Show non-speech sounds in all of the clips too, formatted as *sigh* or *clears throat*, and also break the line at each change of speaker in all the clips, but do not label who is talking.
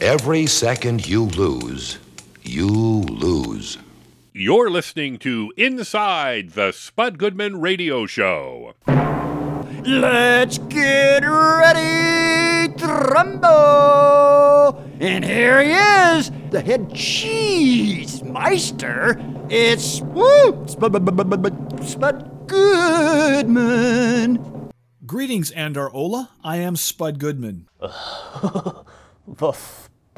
Every second you lose, you lose.
You're listening to Inside the Spud Goodman Radio Show.
Let's get ready to rumble! And here he is, the head cheese meister. It's woo, Spud, Spud Goodman.
Greetings, Andar Ola. I am Spud Goodman. *laughs*
the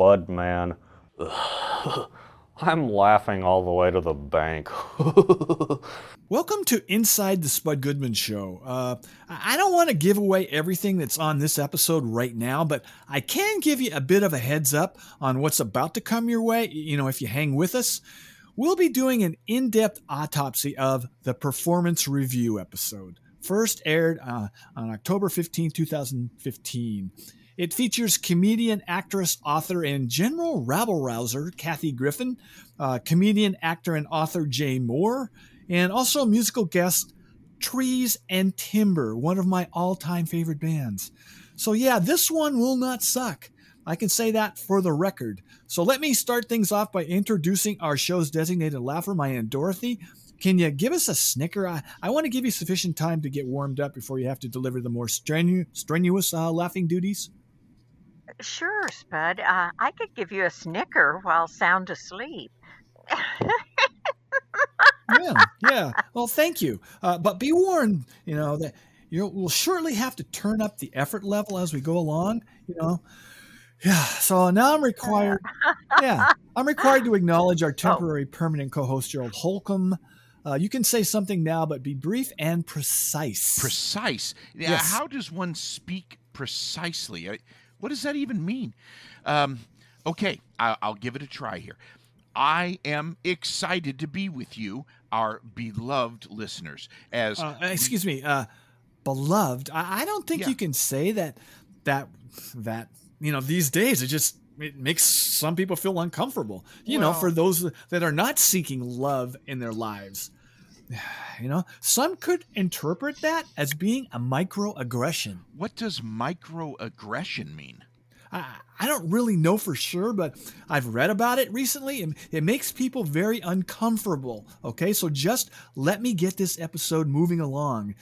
Spud man. *sighs* I'm laughing all the way to the bank. *laughs*
Welcome to Inside the Spud Goodman Show. Uh, I don't want to give away everything that's on this episode right now, but I can give you a bit of a heads up on what's about to come your way, you know, if you hang with us. We'll be doing an in depth autopsy of the performance review episode, first aired uh, on October 15, 2015. It features comedian, actress, author, and general rabble rouser Kathy Griffin, uh, comedian, actor, and author Jay Mohr, and also musical guest Trees and Timber, one of my all time favorite bands. So, yeah, this one will not suck. I can say that for the record. So, let me start things off by introducing our show's designated laugher, my Aunt Dorothy. Can you give us a snicker? I, I want to give you sufficient time to get warmed up before you have to deliver the more strenu- strenuous uh, laughing duties.
Sure, Spud. Uh, I could give you a snicker while sound asleep.
yeah, *laughs* yeah. Well, thank you. Uh, but be warned, you know, that you will shortly have to turn up the effort level as we go along, you know. Yeah, so now I'm required. Yeah, I'm required to acknowledge our *laughs* oh. temporary oh. permanent co-host Gerald Holcomb. Uh, you can say something now, but be brief and precise.
Precise. Yeah. Yes. How does one speak precisely? What does that even mean? Um, okay, I- I'll give it a try here. I am excited to be with you, our beloved listeners. As
uh, excuse me, uh, beloved. I, I don't think yeah. you can say that. That that you know these days it just it makes some people feel uncomfortable. You well, know, for those that are not seeking love in their lives. *sighs* You know, some could interpret that as being a microaggression.
What does microaggression mean?
I, I don't really know for sure, but I've read about it recently and it makes people very uncomfortable. Okay, so just let me get this episode moving along.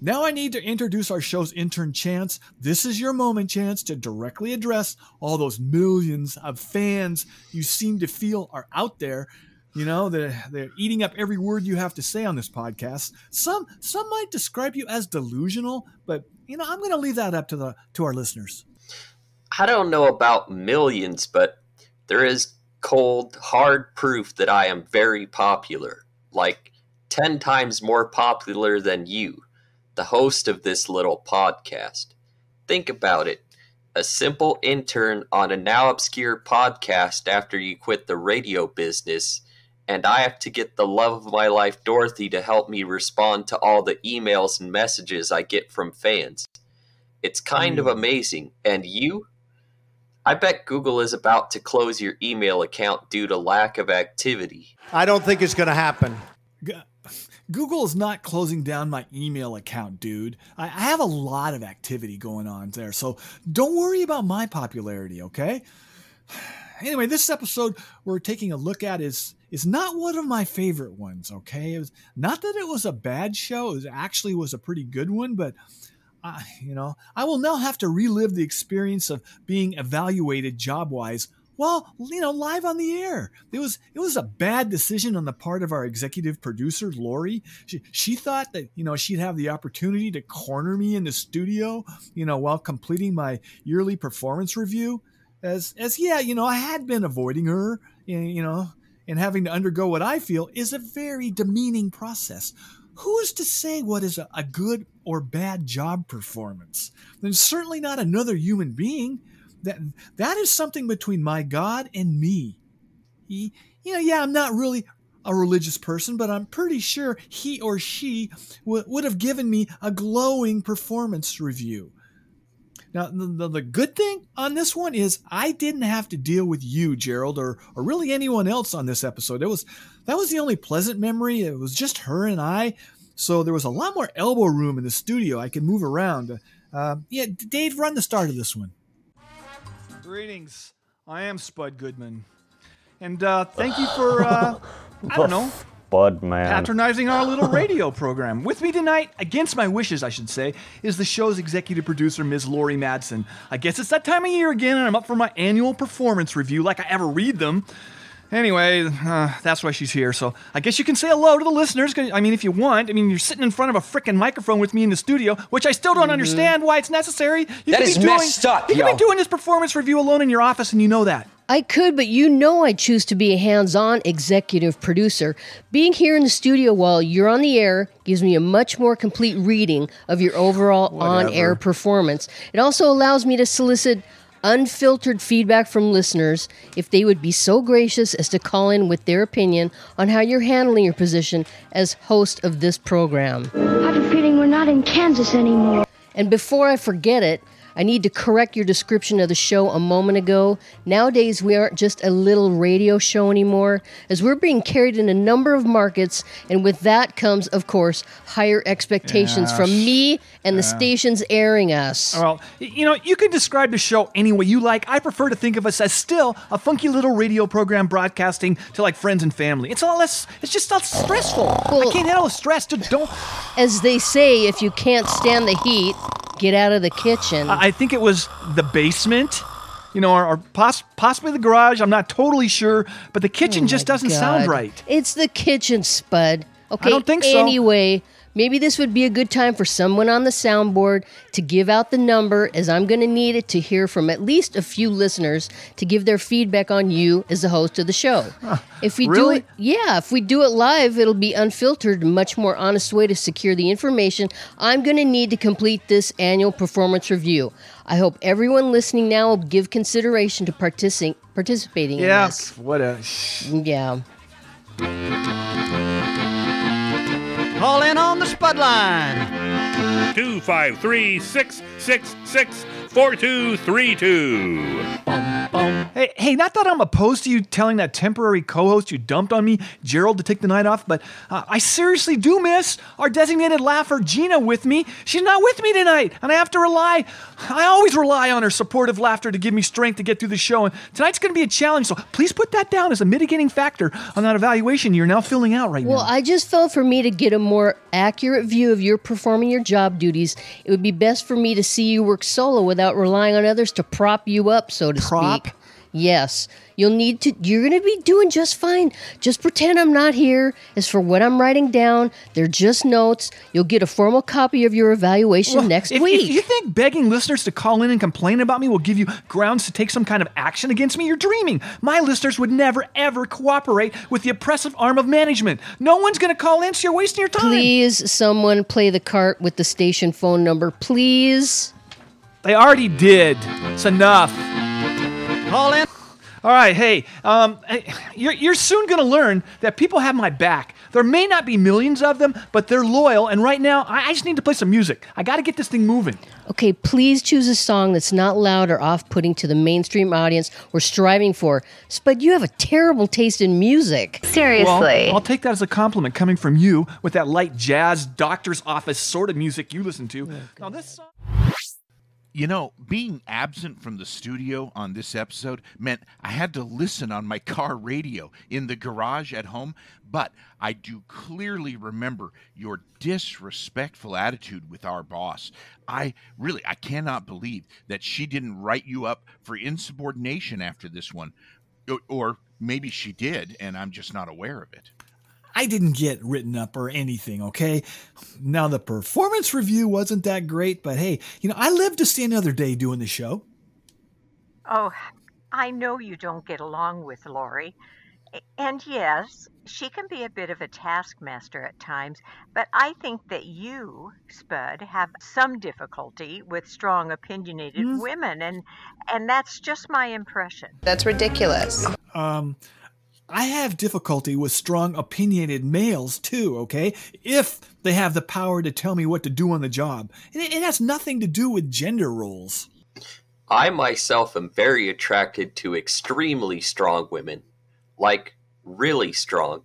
Now I need to introduce our show's intern, Chance. This is your moment, Chance, to directly address all those millions of fans you seem to feel are out there you know, they're they're eating up every word you have to say on this podcast. Some some might describe you as delusional, but you know, I'm going to leave that up to the to our listeners.
I don't know about millions, but there is cold, hard proof that I am very popular. Like 10 times more popular than you, the host of this little podcast. Think about it. A simple intern on a now obscure podcast after you quit the radio business and I have to get the love of my life, Dorothy, to help me respond to all the emails and messages I get from fans. It's kind mm. of hmm. amazing. And you? I bet Google is about to close your email account due to lack of activity.
I don't think it's going to happen.
Google is not closing down my email account, dude. I have a lot of activity going on there, so don't worry about my popularity, okay? *sighs* Anyway, this episode we're taking a look at is is not one of my favorite ones. Okay, it was not that it was a bad show; it actually was a pretty good one. But uh, you know, I will now have to relive the experience of being evaluated job wise well, you know, live on the air. It was it was a bad decision on the part of our executive producer, Lori. She, she thought that you know she'd have the opportunity to corner me in the studio, you know, while completing my yearly performance review. As as yeah, you know, I had been avoiding her, you know, and having to undergo what I feel is a very demeaning process. Who is to say what is a, a good or bad job performance? There's certainly not another human being. That that is something between my God and me. He, you know, yeah, I'm not really a religious person, but I'm pretty sure he or she w- would have given me a glowing performance review. Now, the, the, good thing on this one is I didn't have to deal with you, Gerald, or, or really anyone else on this episode. It was that was the only pleasant memory. It was just her and I, so there was a lot more elbow room in the studio. I could move around. Uh, yeah, Dave, run the start of this one.
Greetings.
I am Spud Goodman. And uh, thank you for, uh, *laughs* I don't know,
Spud man.
patronizing our little *laughs* radio program. With me tonight, against my wishes, I should say, is the show's executive producer, Ms. Lori Madsen. I guess it's that time of year again, and I'm up for my annual performance review, like I ever read them. Anyway, uh, that's why she's here. So I guess you can say hello to the listeners. I mean, if you want. I mean, you're sitting in front of a freaking microphone with me in the studio, which I still don't understand why it's necessary. You
Mm-hmm. That
could
is
be doing,
messed up,
You could be doing this performance review alone in your office, and you know that.
I could, but you know I choose to be a hands on executive producer. Being here in the studio while you're on the air gives me a much more complete reading of your overall *sighs* on air performance. It also allows me to solicit unfiltered feedback from listeners if they would be so gracious as to call in with their opinion on how you're handling your position as host of this program.
I have a feeling we're not in Kansas anymore.
And before I forget it, I need to correct your description of the show a moment ago. Nowadays, we aren't just a little radio show anymore, as we're being carried in a number of markets, and with that comes, of course, higher expectations from me and the stations airing us.
Well, you know, you can describe the show any way you like. I prefer to think of us as still a funky little radio program broadcasting to like friends and family. It's a lot less. It's just not stressful. I can't handle the stress. Just don't.
As they say, if you can't stand the heat, get out of the kitchen.
I think it was the basement. You know, or, or poss- possibly the garage. I'm not totally sure, but the kitchen
Oh
just doesn't sound right.
It's the kitchen, Spud. Okay.
I don't think so.
Anyway, maybe this would be a good time for someone on the soundboard to give out the number, as I'm going to need it to hear from at least a few listeners to give their feedback on you as the host of the show. if we
really?
do it, yeah, if we do it live, it'll be unfiltered, much more honest way to secure the information I'm going to need to complete this annual performance review. I hope everyone listening now will give consideration to partici- participating in
Yeah. What a.
Yeah.
Call in on the Spud line.
253 666 4232.
Hey, hey, not that I'm opposed to you telling that temporary co-host you dumped on me, Gerald, to take the night off, but uh, I seriously do miss our designated laugher, Gina, with me. She's not with me tonight, and I have to rely. I always rely on her supportive laughter to give me strength to get through the show, and tonight's going to be a challenge. So please put that down as a mitigating factor on that evaluation you're now filling out right
Well,
now.
Well, I just felt for me to get a more accurate view of your performing your job duties, it would be best for me to see you work solo without relying on others to prop you up, so to
Prop?
speak. Yes. You'll need to you're going to be doing just fine. Just pretend I'm not here. As for what I'm writing down, they're just notes. You'll get a formal copy of your evaluation
Well,
next
if,
week.
If you think begging listeners to call in and complain about me will give you grounds to take some kind of action against me, you're dreaming. My listeners would never, ever cooperate with the oppressive arm of management. No one's going to call in, so you're wasting your time.
Please someone play the cart with the station phone number, please.
They already did. It's enough.
Call in.
All right, hey, um, you're, you're soon going to learn that people have my back. There may not be millions of them, but they're loyal, and right now, I, I just need to play some music. I got to get this thing moving.
Okay, please choose a song that's not loud or off putting to the mainstream audience we're striving for. Spud, you have a terrible taste in music. Seriously.
Well, I'll take that as a compliment coming from you with that light jazz, doctor's office sort of music you listen to. now, this song.
You know, being absent from the studio on this episode meant I had to listen on my car radio in the garage at home, but I do clearly remember your disrespectful attitude with our boss. I really I cannot believe that she didn't write you up for insubordination after this one. Or, maybe she did and I'm just not aware of it.
I didn't get written up or anything, okay? Now, the performance review wasn't that great, but hey, you know, I live to see another day doing the show.
Oh, I know you don't get along with Lori. A- And yes, she can be a bit of a taskmaster at times, but I think that you, Spud, have some difficulty with strong opinionated women and and that's just my impression.
That's ridiculous.
Um, I have difficulty with strong opinionated males too, okay? If they have the power to tell me what to do on the job. And it, it has nothing to do with gender roles.
I myself am very attracted to extremely strong women. Like, really strong.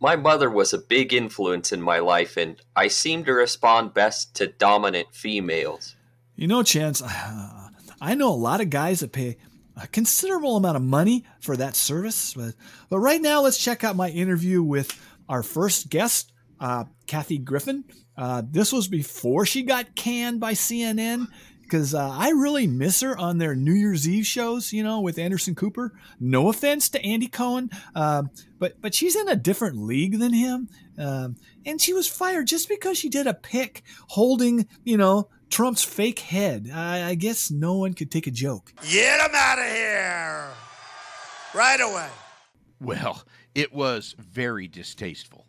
My mother was a big influence in my life, and I seem to respond best to dominant females.
You know, Chance, *sighs* I know a lot of guys that pay a considerable amount of money for that service. But, but right now, let's check out my interview with our first guest, uh, Kathy Griffin. Uh, this was before she got canned by CNN because uh, I really miss her on their New Year's Eve shows, you know, with Anderson Cooper. No offense to Andy Cohen, uh, but but she's in a different league than him, uh, and she was fired just because she did a pick holding, you know, Trump's fake head. I, I guess no one could take a joke.
Get him out of here right away.
Well, it was very distasteful.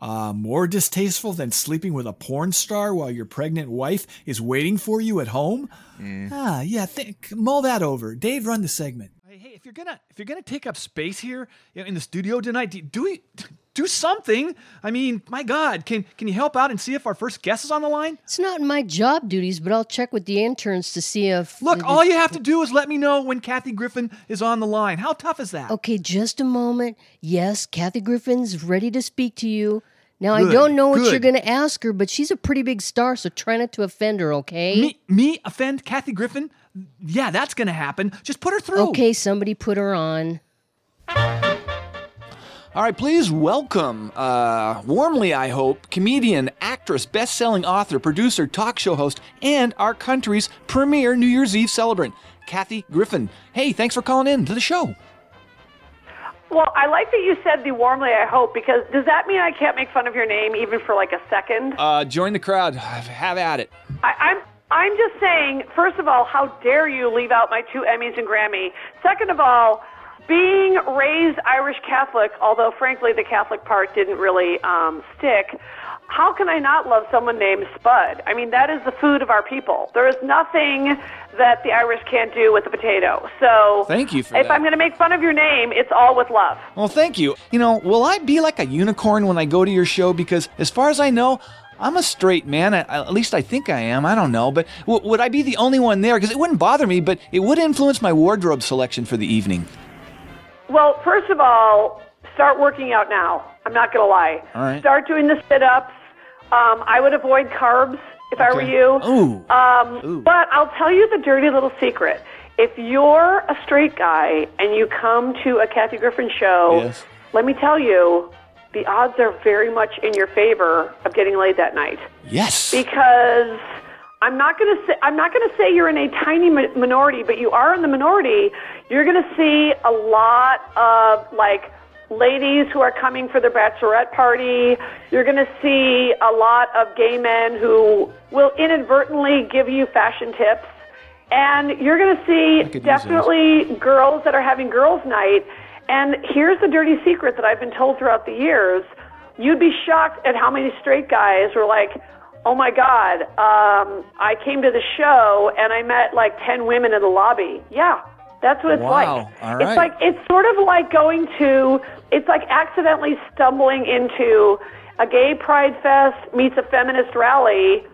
Uh, more distasteful than sleeping with a porn star while your pregnant wife is waiting for you at home?
Mm.
Ah, yeah, think, mull that over. Dave, run the segment.
Hey, if you're gonna if you're gonna take up space here in the studio tonight, do, do we do something? I mean, my God, can can you help out and see if our first guest is on the line?
It's not my job duties, but I'll check with the interns to see if.
Look, all you have to do is let me know when Kathy Griffin is on the line. How tough is that?
Okay, just a moment. Yes, Kathy Griffin's ready to speak to you. Now
Good,
I don't know what
good.
you're going to ask her, but she's a pretty big star, so try not to offend her, okay?
Me me offend Kathy Griffin? Yeah, that's gonna happen. Just put her through.
Okay, somebody put her on.
All right, please welcome, uh, warmly, I hope, comedian, actress, best selling author, producer, talk show host, and our country's premier New Year's Eve celebrant, Kathy Griffin. Hey, thanks for calling in to the show.
Well, I like that you said the warmly, I hope, because does that mean I can't make fun of your name even for like a second?
Uh, join the crowd. Have at it.
I, I'm. I'm just saying, first of all, how dare you leave out my two Emmys and Grammy? Second of all, being raised Irish Catholic, although frankly the Catholic part didn't really um, stick, how can I not love someone named Spud? I mean, that is the food of our people. There is nothing that the Irish can't do with a potato. So
Thank you for
if
that.
I'm going to make fun of your name, it's all with love.
Well, thank you. You know, will I be like a unicorn when I go to your show? Because as far as I know, I'm a straight man. I, at least I think I am. I don't know. But w- would I be the only one there? Because it wouldn't bother me, but it would influence my wardrobe selection for the evening.
Well, first of all, start working out now. I'm not going to lie.
All right.
Start doing the sit ups. Um, I would avoid carbs if I were you.
Ooh.
Um,
Ooh.
But I'll tell you the dirty little secret. If you're a straight guy and you come to a Kathy Griffin show,
Yes.
let me tell you, the odds are very much in your favor of getting laid that night
Yes.
because I'm not going to say I'm not going to say you're in a tiny mi- minority, but you are in the minority. You're going to see a lot of like ladies who are coming for their bachelorette party. You're going to see a lot of gay men who will inadvertently give you fashion tips. And you're going to see definitely girls that are having girls' night. And here's the dirty secret that I've been told throughout the years. You'd be shocked at how many straight guys were like, oh my God, um, I came to the show and I met like 10 women in the lobby. Yeah, that's what it's
Wow,
like.
right.
It's like, it's sort of like going to, it's like accidentally stumbling into a gay pride fest meets a feminist rally,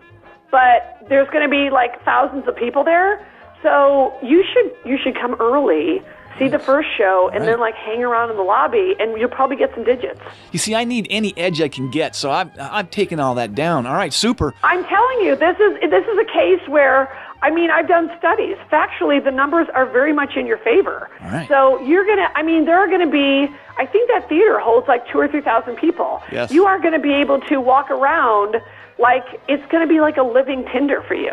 but there's going to be like thousands of people there. So you should, you should come early. See the first show and then like hang around in the lobby and you'll probably get some digits.
You see, I need any edge I can get, so I've, I've taken all that down. All right, super.
I'm telling you, this is this is a case where I mean I've done studies. Factually, the numbers are very much in your favor.
Right.
So you're gonna. I mean, there are gonna be. I think that theater holds like two or three thousand people.
Yes.
You are gonna be able to walk around like it's gonna be like a living Tinder for you.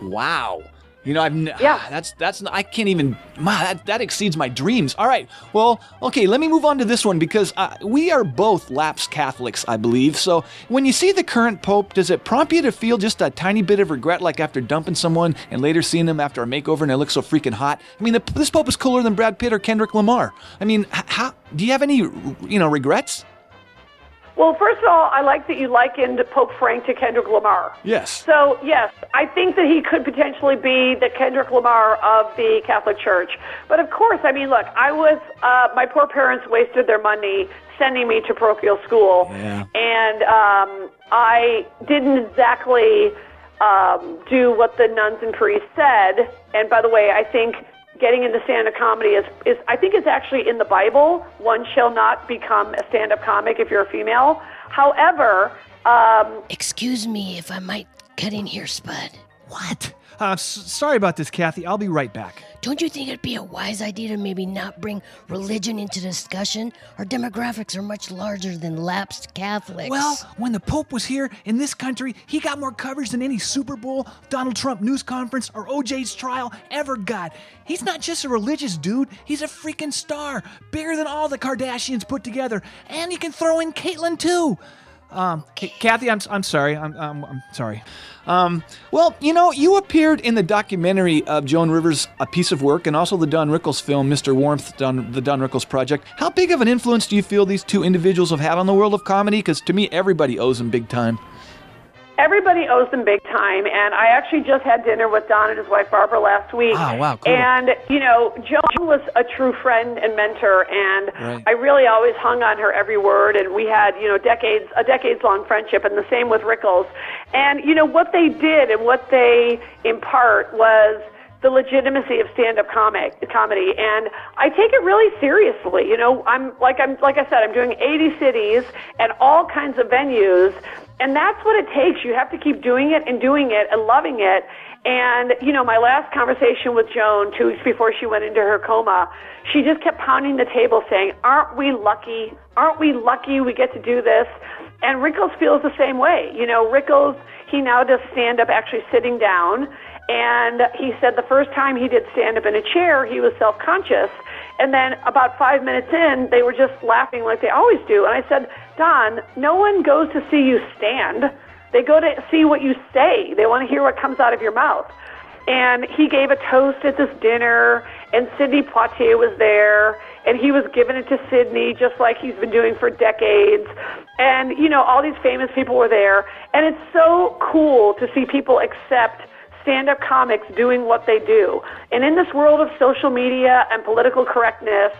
Wow. You know, I've n-
Yeah.
That's that's I can't even. My, that that exceeds my dreams. All right. Well, okay. Let me move on to this one because uh, we are both lapsed Catholics, I believe. So when you see the current pope, does it prompt you to feel just a tiny bit of regret, like after dumping someone and later seeing them after a makeover and they look so freaking hot? I mean, the, this pope is cooler than Brad Pitt or Kendrick Lamar. I mean, how do you have any, you know, regrets?
Well, first of all, I like that you likened Pope Frank to Kendrick Lamar.
Yes.
So, yes, I think that he could potentially be the Kendrick Lamar of the Catholic Church. But of course, I mean, look, I was, uh, my poor parents wasted their money sending me to parochial school.
Yeah.
And um, I didn't exactly um, do what the nuns and priests said. And by the way, I think getting into stand-up comedy is, is I think it's actually in the Bible. One shall not become a stand-up comic if you're a female. However, um,
Excuse me if I might cut in here, Spud.
What?
Uh, s- sorry about this, Kathy. I'll be right back.
Don't you think it'd be a wise idea to maybe not bring religion into discussion? Our demographics are much larger than lapsed Catholics.
Well, when the Pope was here in this country, he got more coverage than any Super Bowl, Donald Trump news conference, or OJ's trial ever got. He's not just a religious dude, he's a freaking star, bigger than all the Kardashians put together. And you can throw in Caitlyn too. Um, K- Kathy, I'm, I'm sorry. I'm, I'm, I'm sorry.
Um, well, you know, you appeared in the documentary of Joan Rivers' A Piece of Work and also the Don Rickles film, Mr. Warmth, Don, the Don Rickles Project. How big of an influence do you feel these two individuals have had on the world of comedy? Because to me, everybody owes them big time.
Everybody owes them big time, and I actually just had dinner with Don and his wife Barbara last week.
Ah, wow, cool.
And you know, Joan was a true friend and mentor, and
Right.
I really always hung on her every word. And we had, you know, decades a decades long friendship, and the same with Rickles. And you know what they did and what they impart was the legitimacy of stand-up comic comedy and I take it really seriously you know I'm like I'm like I said I'm doing 80 cities and all kinds of venues and that's what it takes. You have to keep doing it and doing it and loving it. And you know my last conversation with Joan 2 weeks before she went into her coma she just kept pounding the table saying aren't we lucky? Aren't we lucky we get to do this? And Rickles feels the same way. You know Rickles he now does stand up actually sitting down. And he said the first time he did stand up in a chair, he was self conscious. And then about five minutes in, they were just laughing like they always do. And I said, Don, no one goes to see you stand. They go to see what you say. They want to hear what comes out of your mouth. And he gave a toast at this dinner, and Sidney Poitier was there, and he was giving it to Sidney just like he's been doing for decades. And, you know, all these famous people were there. And it's so cool to see people accept stand up comics doing what they do. And in this world of social media and political correctness,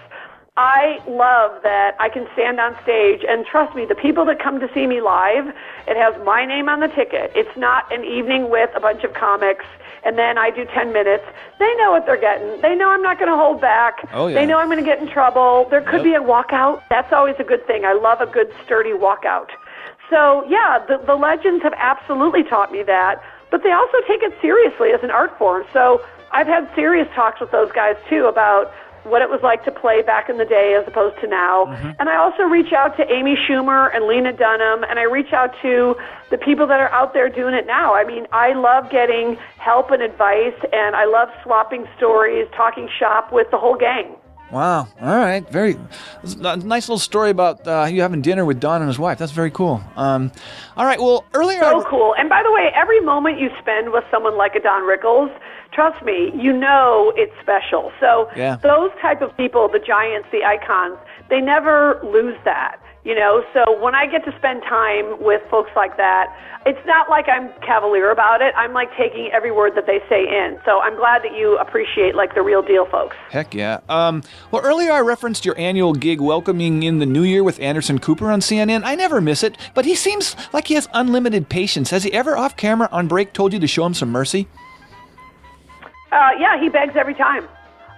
I love that I can stand on stage and trust me, the people that come to see me live, it has my name on the ticket. It's not an evening with a bunch of comics and then I do 10 minutes. They know what they're getting. They know I'm not going to hold back.
Oh, yeah.
They know I'm going to get in trouble. There could
Yep.
be a walkout. That's always a good thing. I love a good sturdy walkout. So, yeah, the, the legends have absolutely taught me that, but they also take it seriously as an art form. So, I've had serious talks with those guys too about what it was like to play back in the day as opposed to now. Mm-hmm. And I also reach out to Amy Schumer and Lena Dunham, and I reach out to the people that are out there doing it now. I mean, I love getting help and advice, and I love swapping stories, talking shop with the whole gang.
Wow. All right. Very nice little story about uh, you having dinner with Don and his wife. That's very cool. Um, all right. Well, earlier.
So cool. And by the way, every moment you spend with someone like a Don Rickles, trust me, you know it's special. So
Yeah.
those type of people, the giants, the icons, they never lose that. You know, so when I get to spend time with folks like that, it's not like I'm cavalier about it. I'm like taking every word that they say in. So I'm glad that you appreciate like the real deal folks.
Heck yeah. Um, well, earlier I referenced your annual gig welcoming in the new year with Anderson Cooper on CNN. I never miss it, but he seems like he has unlimited patience. Has he ever off camera on break told you to show him some mercy?
Uh, yeah, he begs every time.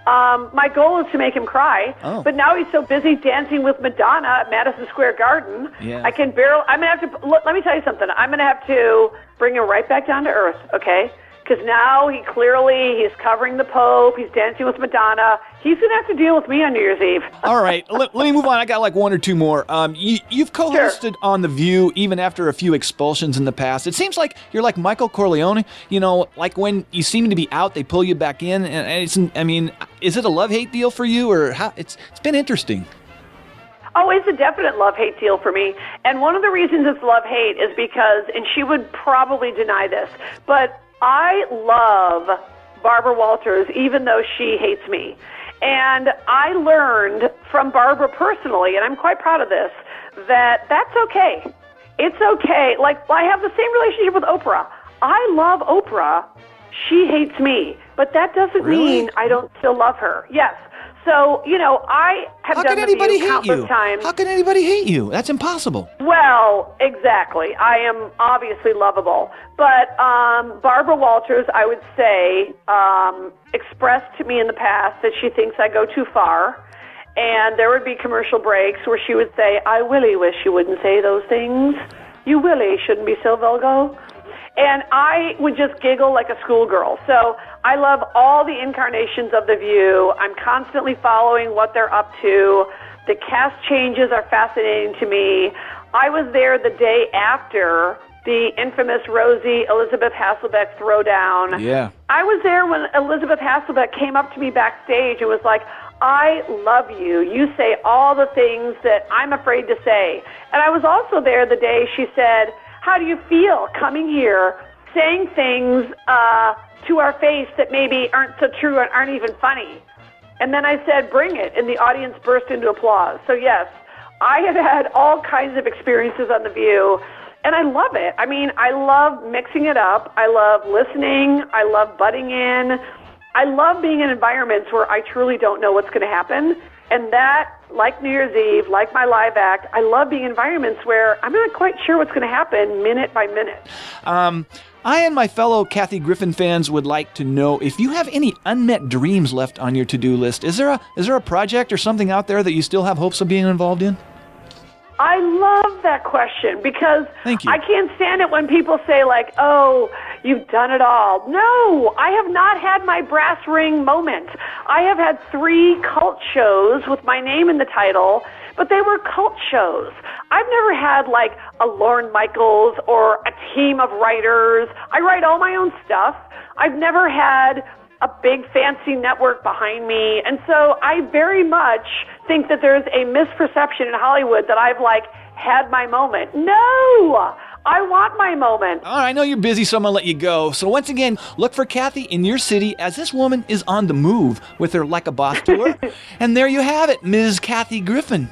Um, my goal is to make him cry,
Oh.
but now he's so busy dancing with Madonna at Madison Square Garden.
Yeah.
I can barely. I'm gonna have to. Look, let me tell you something. I'm gonna have to bring him right back down to earth. Okay. Because now he clearly he's covering the Pope. He's dancing with Madonna. He's gonna have to deal with me on New Year's Eve.
All right, let, let me move on. I got like one or two more. Um, you, you've co-hosted on The View even after a few expulsions in the past. It seems like you're like Michael Corleone. You know, like when you seem to be out, they pull you back in, and and it's. I mean, is it a love-hate deal for you, or how? It's it's been interesting.
Oh, it's a definite love hate deal for me. And one of the reasons it's love hate is because, and she would probably deny this, but I love Barbara Walters, even though she hates me. And I learned from Barbara personally, and I'm quite proud of this, that that's okay. It's okay. Like, I have the same relationship with Oprah. I love Oprah. She hates me. But that doesn't
Really?
mean I don't still love her. Yes. So, you know, I have
How
done
can anybody hate
countless
you?
times.
How can anybody hate you? That's impossible.
Well, exactly. I am obviously lovable. But um, Barbara Walters, I would say, um, expressed to me in the past that she thinks I go too far. And there would be commercial breaks where she would say, I really wish you wouldn't say those things. You really shouldn't be so vulgar. And I would just giggle like a schoolgirl. So I love all the incarnations of The View. I'm constantly following what they're up to. The cast changes are fascinating to me. I was there the day after the infamous Rosie Elisabeth Hasselbeck throwdown.
Yeah.
I was there when Elisabeth Hasselbeck came up to me backstage and was like, I love you. You say all the things that I'm afraid to say. And I was also there the day she said, How do you feel coming here, saying things uh, to our face that maybe aren't so true and aren't even funny? And then I said, Bring it. And the audience burst into applause. So, yes, I have had all kinds of experiences on The View and I love it. I mean, I love mixing it up. I love listening. I love butting in. I love being in environments where I truly don't know what's going to happen. And that, like New Year's Eve, like my live act, I love being environments where I'm not quite sure what's going to happen minute by minute.
Um, I and my fellow Kathy Griffin fans would like to know if you have any unmet dreams left on your to-do list. Is there a is there a project or something out there that you still have hopes of being involved in?
I love that question because
Thank you.
I can't stand it when people say like, "Oh, you've done it all." No, I have not had my brass ring moment. I have had 3 cult shows with my name in the title, but they were cult shows. I've never had like a Lorne Michaels or a team of writers. I write all my own stuff. I've never had a big fancy network behind me. And so I very much think that there's a misperception in Hollywood that I've like had my moment. No! I want my moment.
All right, I know you're busy, so I'm going to let you go. So, once again, look for Kathy in your city as this woman is on the move with her Like a Boss tour. *laughs* and there you have it, Ms. Kathy Griffin.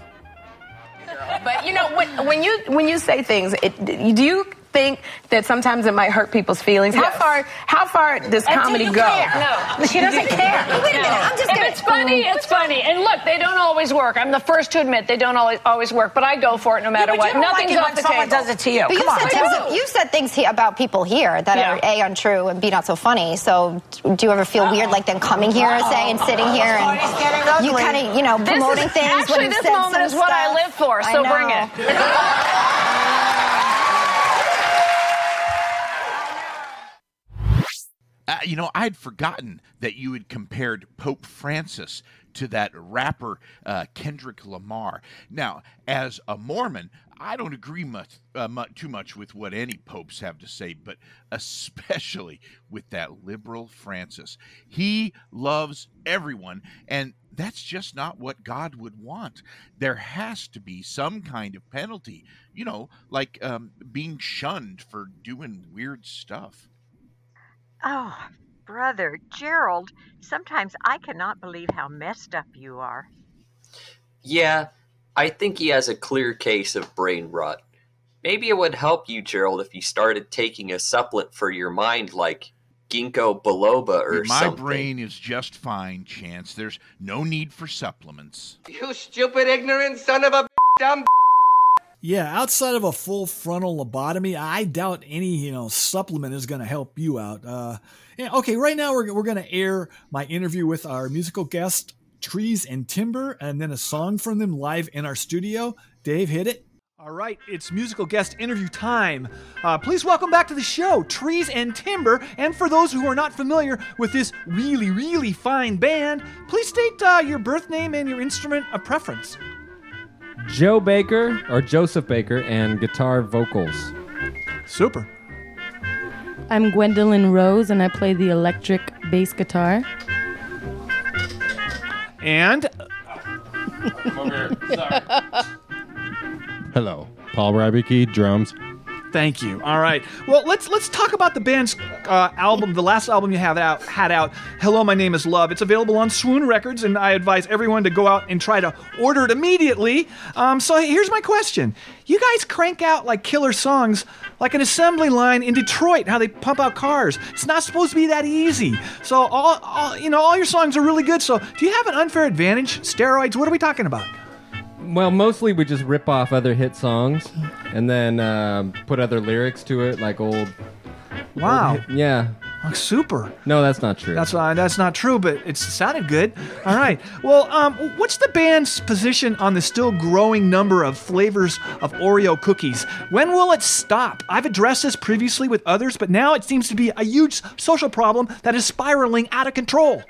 But you know, when, when you when you say things, it, do you think that sometimes it might hurt people's feelings? How far how far does
And do
comedy
you
go?
care? No. *laughs* She doesn't *laughs* care. Wait a minute, I'm just
if
gonna-
it's funny, it's funny. And look, they don't always work. I'm the first to admit they don't always always work, but I go for it no matter
but
what.
you don't
Nothing's
like it
off the
someone
table.
does it to you. But you
Come
said,
on.
things, you said things he, about people here that
Yeah.
are a untrue and b not so funny. So do you ever feel weird like them coming here, say, and sitting here and
It's getting
you kind of you know
This
promoting
is-
things
actually,
when you
this
said
moment
some
is what I live for, so bring
know.
it. *laughs*
Uh, you know, I'd forgotten that you had compared Pope Francis to that rapper uh, Kendrick Lamar. Now, as a Mormon, I don't agree much, uh, mu- too much with what any popes have to say, but especially with that liberal Francis. He loves everyone, and that's just not what God would want. There has to be some kind of penalty, you know, like um, being shunned for doing weird stuff.
Oh, brother, Gerald, sometimes I cannot believe how messed up you are.
Yeah, I think he has a clear case of brain rot. Maybe it would help you, Gerald, if you started taking a supplement for your mind like ginkgo biloba or
My
something.
My brain is just fine, Chance. There's no need for supplements.
You stupid, ignorant son of a dumb.
Yeah, outside of a full frontal lobotomy, I doubt any you know supplement is going to help you out. Uh, yeah, okay, right now we're we're going to air my interview with our musical guest Trees and Timber, and then a song from them live in our studio. Dave, hit it.
All right, it's musical guest interview time. Uh, please welcome back to the show, Trees and Timber. And for those who are not familiar with this really, really fine band, please state uh, your birth name and your instrument of preference.
Joe Baker or Joseph Baker and guitar vocals.
Super.
I'm Gwendolyn Rose and I play the electric bass guitar.
And *laughs*
Hello. Paul Rybicki, drums.
Thank you. All right. Well, let's let's talk about the band's uh, album, the last album you have out had out. Hello, my name is Love. It's available on Swoon Records, and I advise everyone to go out and try to order it immediately. Um, so here's my question: You guys crank out like killer songs, like an assembly line in Detroit, how they pump out cars. It's not supposed to be that easy. So all, all you know, all your songs are really good. So do you have an unfair advantage? Steroids? What are we talking about?
Well, mostly we just rip off other hit songs and then um, put other lyrics to it, like old.
Wow.
old hit- yeah.
Oh, super.
No, that's not true.
That's uh, that's not true, but it sounded good. All right. Well, um, what's the band's position on the still growing number of flavors of Oreo cookies? When will it stop? I've addressed this previously with others, but now it seems to be a huge social problem that is spiraling out of control.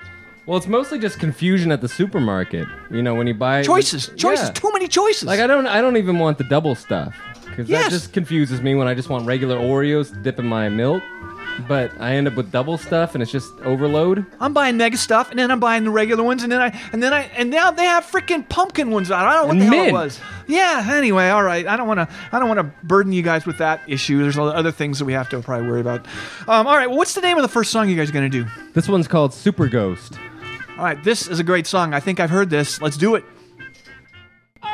Well, it's mostly just confusion at the supermarket. You know, when you buy
Choices, choices,
Yeah.
too many choices.
Like I don't, I don't even want the double stuff because
Yes.
that just confuses me when I just want regular Oreos to dip in my milk. But I end up with double stuff, and it's just overload.
I'm buying mega stuff, and then I'm buying the regular ones, and then I and then I and now they have freaking pumpkin ones out. I don't know what
And
the hell it was. Yeah. Anyway, all right. I don't want to. I don't want to burden you guys with that issue. There's other things that we have to probably worry about. Um, all right. Well, what's the name of the first song you guys are gonna do?
This one's called Super Ghost.
All right. This is a great song. I think I've heard this. Let's do it.
All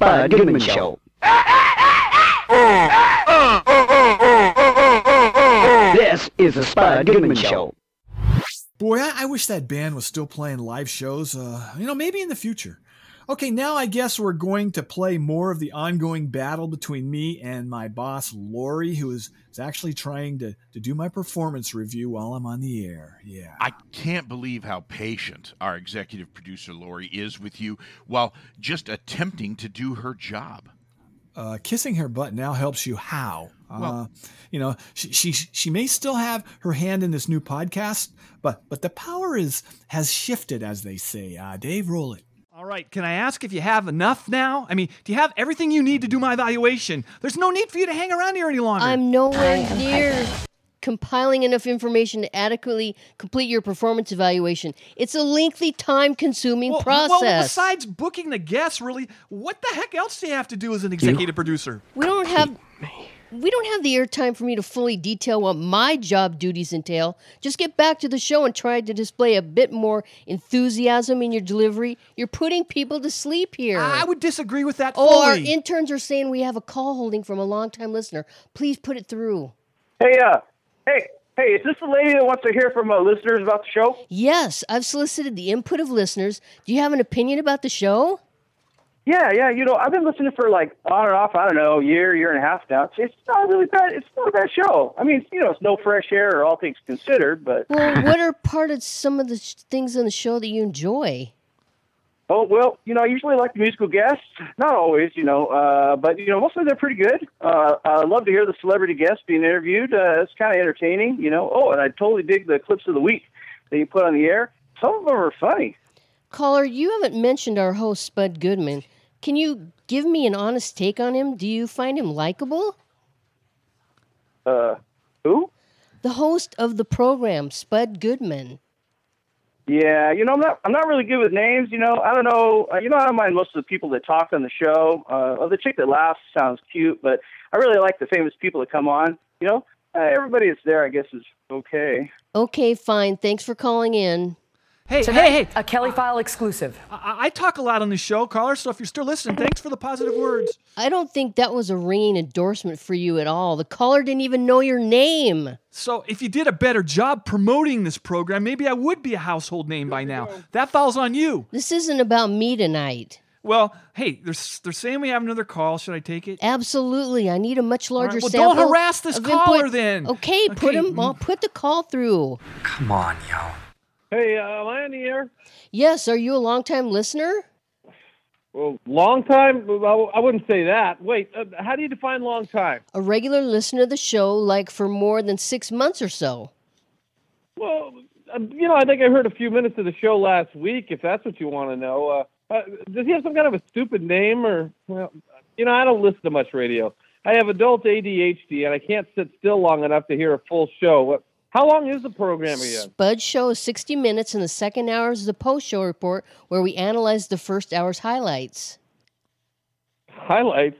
Spud Goodman Show. This is the Spud Goodman Show.
Boy, I, I wish that band was still playing live shows. Uh, you know, maybe in the future. Okay, now I guess we're going to play more of the ongoing battle between me and my boss, Lori, who is, is actually trying to, to do my performance review while I'm on the air. Yeah.
I can't believe how patient our executive producer Lori is with you while just attempting to do her job.
Uh, kissing her butt now helps you how?
Well-
uh, you know, she, she she may still have her hand in this new podcast, but but the power is has shifted, as they say. Uh, Dave, roll it.
All right. Can I ask if you have enough now? I mean, do you have everything you need to do my evaluation? There's no need for you to hang around here any longer.
I'm nowhere near compiling enough information to adequately complete your performance evaluation. It's a lengthy, time consuming process.
Well, besides booking the guests, really, what the heck else do you have to do as an executive producer?
we don't have. We don't have the airtime for me to fully detail what my job duties entail. Just get back to the show and try to display a bit more enthusiasm in your delivery. You're putting people to sleep here.
I would disagree with that
Oh, our interns are saying we have a call holding from a longtime listener. Please put it through.
Hey, uh, hey, hey, is this the lady that wants to hear from uh, listeners about the show?
Yes, I've solicited the input of listeners. Do you have an opinion about the show?
Yeah, yeah. You know, I've been listening for like on and off. I don't know, a year, year and a half now. It's, it's not really bad. It's not a bad show. I mean, you know, it's no fresh air or all things considered, but
Well, what are part of some of the sh- things on the show that you enjoy?
oh well. You know, I usually like the musical guests. Not always, you know, uh, but you know, mostly they're pretty good. Uh, I love to hear the celebrity guests being interviewed. Uh, it's kind of entertaining, you know. Oh, and I totally dig the clips of the week that you put on the air. Some of them are funny.
Caller, you haven't mentioned our host, Spud Goodman. Can you give me an honest take on him? Do you find him likable?
Uh, who?
The host of the program, Spud Goodman.
Yeah, you know, I'm not I'm not really good with names. You know, I don't know. Uh, you know, I don't mind most of the people that talk on the show. Uh, well, the chick that laughs sounds cute, but I really like the famous people that come on. You know, uh, everybody that's there, I guess, is okay.
Okay, fine. Thanks for calling in.
Hey,
Tonight,
hey, hey.
A Kelly File exclusive.
I, I talk a lot on the show, caller, so if you're still listening, thanks for the positive words.
I don't think that was a ringing endorsement for you at all. The caller didn't even know your name.
So if you did a better job promoting this program, maybe I would be a household name by now. That falls on you.
This isn't about me tonight.
Well, hey, they're, they're saying we have another call. Should I take it?
Absolutely. I need a much larger
well,
sample.
don't harass this caller
input.
then.
Okay, put him. I'll put the call through.
Come on, yo.
Hey, uh, am I on the air?
Yes, are you a longtime listener?
Well, long time? I wouldn't say that. Wait, uh, how do you define long time?
A regular listener of the show, like for more than six months or so.
Well, uh, you know, I think I heard a few minutes of the show last week. If that's what you want to know, uh, uh, does he have some kind of a stupid name, or well, you know, I don't listen to much radio. I have adult ADHD, and I can't sit still long enough to hear a full show. What? How long is the program again?
Spud Show is 60 minutes, and the second hour is the post show report where we analyze the first hour's highlights.
Highlights.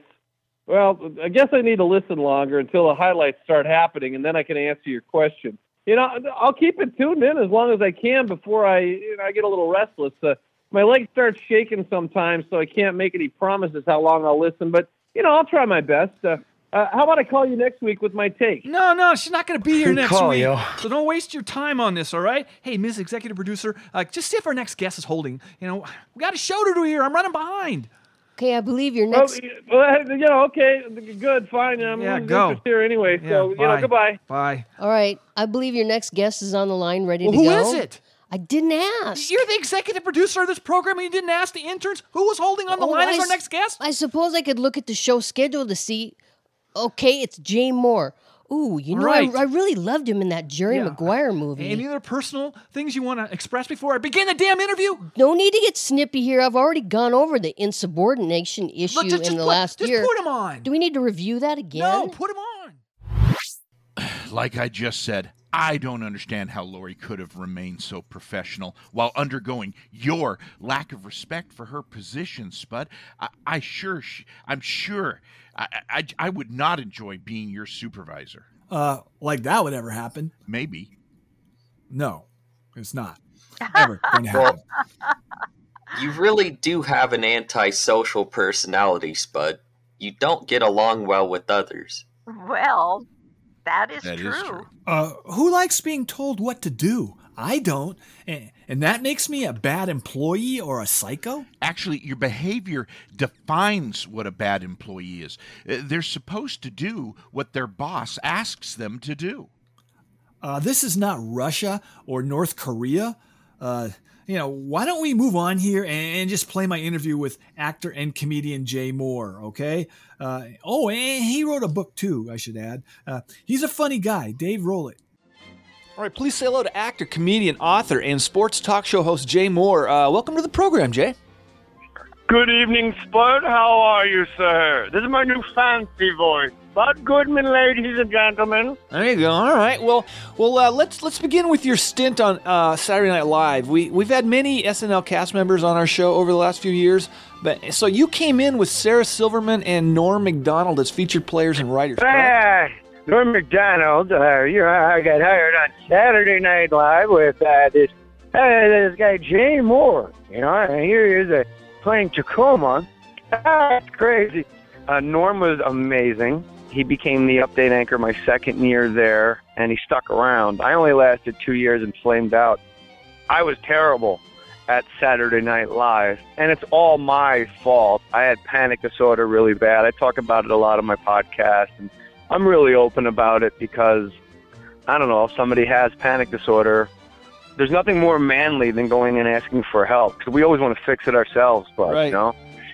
Well, I guess I need to listen longer until the highlights start happening, and then I can answer your question. You know, I'll keep it tuned in as long as I can before I, you know, I get a little restless. Uh, my legs start shaking sometimes, so I can't make any promises how long I'll listen. But you know, I'll try my best. Uh, uh, how about I call you next week with my take?
No, no, she's not going to be here *laughs*
Good
next
call,
week.
yo.
So don't waste your time on this, all right? Hey, Ms. Executive Producer, uh, just see if our next guest is holding. You know, we got a show to do here. I'm running behind.
Okay, I believe your
Well,
next.
well, you know, okay, good, fine. I'm
Yeah,
losing
go.
interest here anyway. so you know, goodbye.
Bye.
All right, I believe your next guest is on the line, ready
Well,
to
who
go.
is it?
I didn't ask.
You're the executive producer of this program and you didn't ask the interns who was holding on the
Oh,
line
I
as our
s-
next guest?
I suppose I could look at the show schedule to see. Okay, it's Jay Mohr. Ooh, you know,
Right.
I, I really loved him in that Jerry
Yeah.
Maguire movie.
Any other personal things you want to express before I begin the damn interview?
No need to get snippy here. I've already gone over the insubordination issue
Look, just-
in
just
the
put-
last
just
year.
put 'em on.
Do we need to review that again?
No, put him on.
Like I just said, I don't understand how Lori could have remained so professional while undergoing your lack of respect for her position, Spud. I, I sure, sh- I'm sure, I, I, I would not enjoy being your supervisor.
Uh, like that would ever happen.
Maybe.
No, it's not. *laughs* Ever going to happen.
You really do have an antisocial personality, Spud. You don't get along well with others.
Well, that is true.
Uh, who likes being told what to do? I don't. And, and that makes me a bad employee or a psycho?
Actually, your behavior defines what a bad employee is. Uh, They're supposed to do what their boss asks them to do.
Uh, this is not Russia or North Korea. Uh, you know, why don't we move on here and, just play my interview with actor and comedian Jay Mohr, okay? Uh, oh, and he wrote a book too, I should add. Uh, he's a funny guy, Dave Rowlett.
All right, please say hello to actor, comedian, author, and sports talk show host Jay Mohr. Uh, welcome to the program, Jay.
Good evening, Spud. How are you, sir? This is my new fancy voice. Spud Goodman, ladies and gentlemen.
There you go. All right. Well, well, uh, let's let's begin with your stint on uh, Saturday Night Live. We we've had many SNL cast members on our show over the last few years, but so you came in with Sarah Silverman and Norm Macdonald as featured players and writers. correct?
Ah, Norm McDonald. Uh, you know, I got hired on Saturday Night Live with uh, this uh, this guy Jay Mohr. You know, and here he is uh, playing Tacoma. That's crazy. Uh, Norm was amazing. He became the update anchor my second year there, and he stuck around. I only lasted two years and flamed out. I was terrible
at Saturday Night Live, and it's all my fault. I had panic disorder really bad. I talk about it a lot on my podcast, and I'm really open about it because I don't know if somebody has panic disorder. There's nothing more manly than going and asking for help because we always want to fix it ourselves, but
Right.
you know,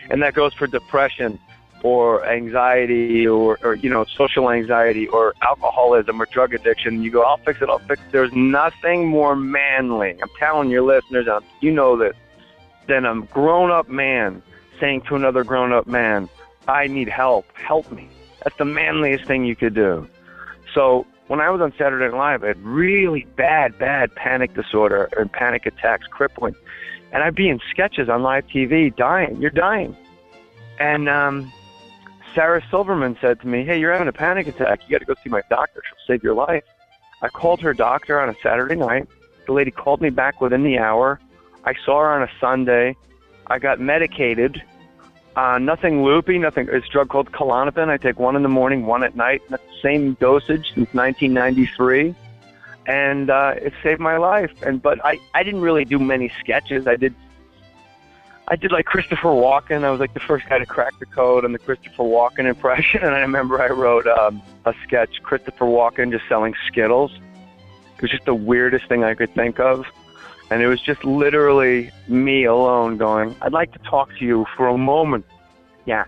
and that goes for depression or anxiety or, or you know social anxiety or alcoholism or drug addiction. You go, I'll fix it. I'll fix it. There's nothing more manly. I'm telling your listeners, um, you know this, than a grown-up man saying to another grown-up man, "I need help. Help me." That's the manliest thing you could do. So when I was on Saturday Night Live, I had really bad, bad panic disorder and panic attacks, crippling, and I'd be in sketches on live TV, dying. You're dying, and um, Sarah Silverman said to me, "Hey, you're having a panic attack. You got to go see my doctor. She'll save your life." I called her doctor on a Saturday night. The lady called me back within the hour. I saw her on a Sunday. I got medicated. Uh, nothing loopy, nothing. It's a drug called Klonopin. I take one in the morning, one at night. That's the same dosage since 1993, and uh, it saved my life. And but I, I didn't really do many sketches. I did I did like Christopher Walken. I was like the first guy to crack the code on the Christopher Walken impression. *laughs* And I remember I wrote um, a sketch, Christopher Walken just selling Skittles. It was just the weirdest thing I could think of. And it was just literally me alone going, I'd like to talk to you for a moment. Yeah,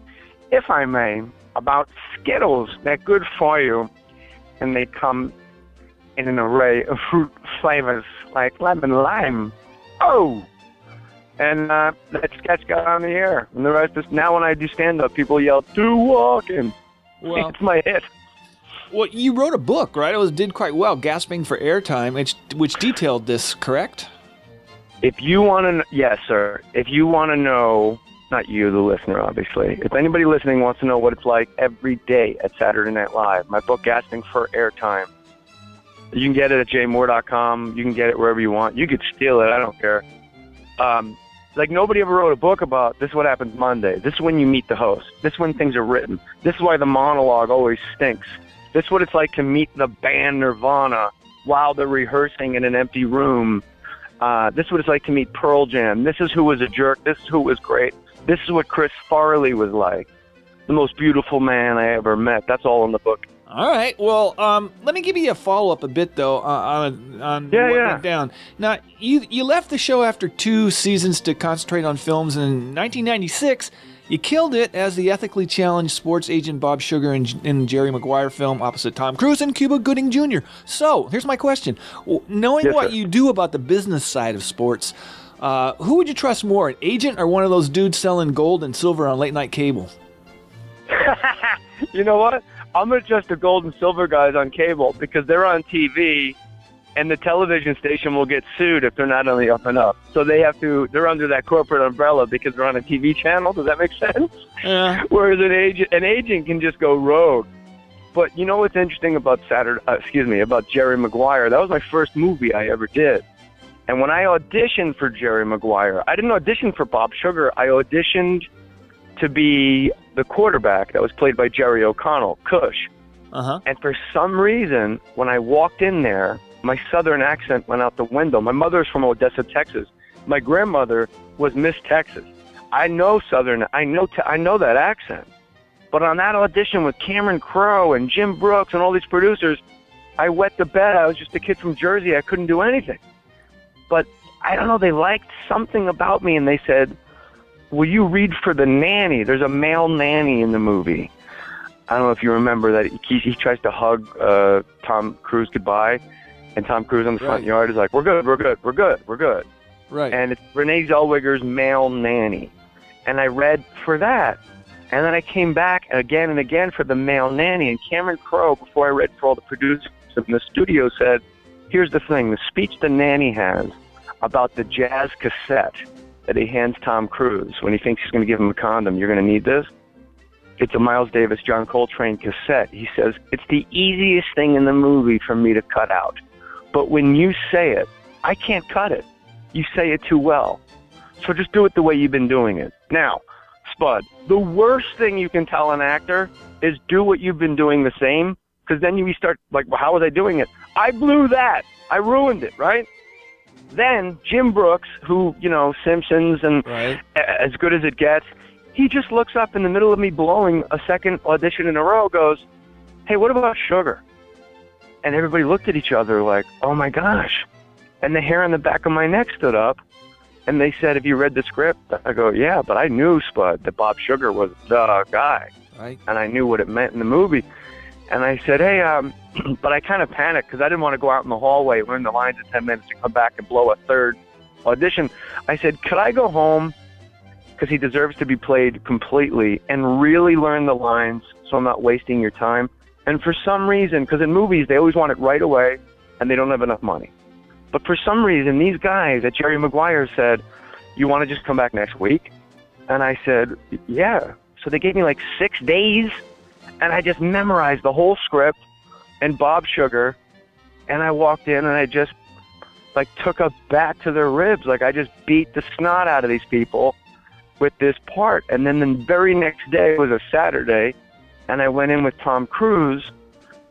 if I may, about Skittles. They're good for you. And they come in an array of fruit flavors like lemon lime. Oh! And uh, that sketch got on the air. And the rest is now when I do stand up, people yell, Do Walken.
Well-
it's my hit.
Well, you wrote a book, right? It was did quite well, gasping for airtime, which which detailed this, correct?
If you want to, yes, sir. If you want to know, not you, the listener, obviously. If anybody listening wants to know what it's like every day at Saturday Night Live, my book, Gasping for Airtime, you can get it at jaymohr.com. You can get it wherever you want. You could steal it. I don't care. Um, like nobody ever wrote a book about this. Is what happens Monday. This is when you meet the host. This is when things are written. This is why the monologue always stinks. This is what it's like to meet the band Nirvana while they're rehearsing in an empty room. Uh, this is what it's like to meet Pearl Jam. This is who was a jerk. This is who was great. This is what Chris Farley was like. The most beautiful man I ever met. That's all in the book.
All right. Well, um, let me give you a follow up a bit though uh, on on
Yeah,
what
yeah.
went down. Now, you you left the show after two seasons to concentrate on films. And in 1996, you killed it as the ethically challenged sports agent Bob Sugar in, in Jerry Maguire film opposite Tom Cruise and Cuba Gooding Jr. So here's my question: Knowing
Yes,
what
sir.
you do about the business side of sports. Uh, who would you trust more, an agent or one of those dudes selling gold and silver on late night cable? *laughs*
you know what? I'm gonna trust the gold and silver guys on cable because they're on TV, and the television station will get sued if they're not on the up and up. So they have to. They're under that corporate umbrella because they're on a TV channel. Does that make sense?
Yeah. *laughs*
Whereas an agent, an agent can just go rogue. But you know what's interesting about Saturday? Uh, excuse me, about Jerry Maguire. That was my first movie I ever did. And when I auditioned for Jerry Maguire, I didn't audition for Bob Sugar. I auditioned to be the quarterback that was played by Jerry O'Connell, Cush.
Uh-huh.
And for some reason, when I walked in there, my southern accent went out the window. My mother's from Odessa, Texas. My grandmother was Miss Texas. I know southern. I know. Te- I know that accent. But on that audition with Cameron Crowe and Jim Brooks and all these producers, I wet the bed. I was just a kid from Jersey. I couldn't do anything. But I don't know. They liked something about me, and they said, "Will you read for the nanny?" There's a male nanny in the movie. I don't know if you remember that he, he tries to hug uh, Tom Cruise goodbye, and Tom Cruise on the front
Right.
yard is like, "We're good, we're good, we're good, we're good."
Right.
And it's Renee Zellweger's male nanny, and I read for that, and then I came back again and again for the male nanny. And Cameron Crowe, before I read for all the producers in the studio, said, "Here's the thing: the speech the nanny has about the jazz cassette that he hands Tom Cruise when he thinks he's going to give him a condom. You're going to need this." It's a Miles Davis, John Coltrane cassette. He says, It's the easiest thing in the movie for me to cut out. But when you say it, I can't cut it. You say it too well. So just do it the way you've been doing it. Now, Spud, the worst thing you can tell an actor is do what you've been doing the same, because then you start, like, well, how was I doing it? I blew that. I ruined it, right? Then Jim Brooks, who you know Simpsons and
Right.
a- as good as it gets, he just looks up in the middle of me blowing a second audition in a row, goes, "Hey, what about Sugar?" And everybody looked at each other like, "Oh my gosh!" And the hair on the back of my neck stood up, and they said, "Have you read the script?" I go, "Yeah," but I knew Spud that Bob Sugar was the guy,
Right.
and I knew what it meant in the movie. And I said, "Hey, um," *clears throat* but I kind of panicked because I didn't want to go out in the hallway, learn the lines in ten minutes, and come back and blow a third audition. I said, "Could I go home?" Because he deserves to be played completely and really learn the lines, so I'm not wasting your time. And for some reason, because in movies they always want it right away, and they don't have enough money. But for some reason, these guys at Jerry Maguire said, "You want to just come back next week?" And I said, "Yeah." So they gave me like six days, and I just memorized the whole script and Bob Sugar, and I walked in and I just like took a bat to their ribs. Like I just beat the snot out of these people with this part. And then the very next day was a Saturday, and I went in with Tom Cruise.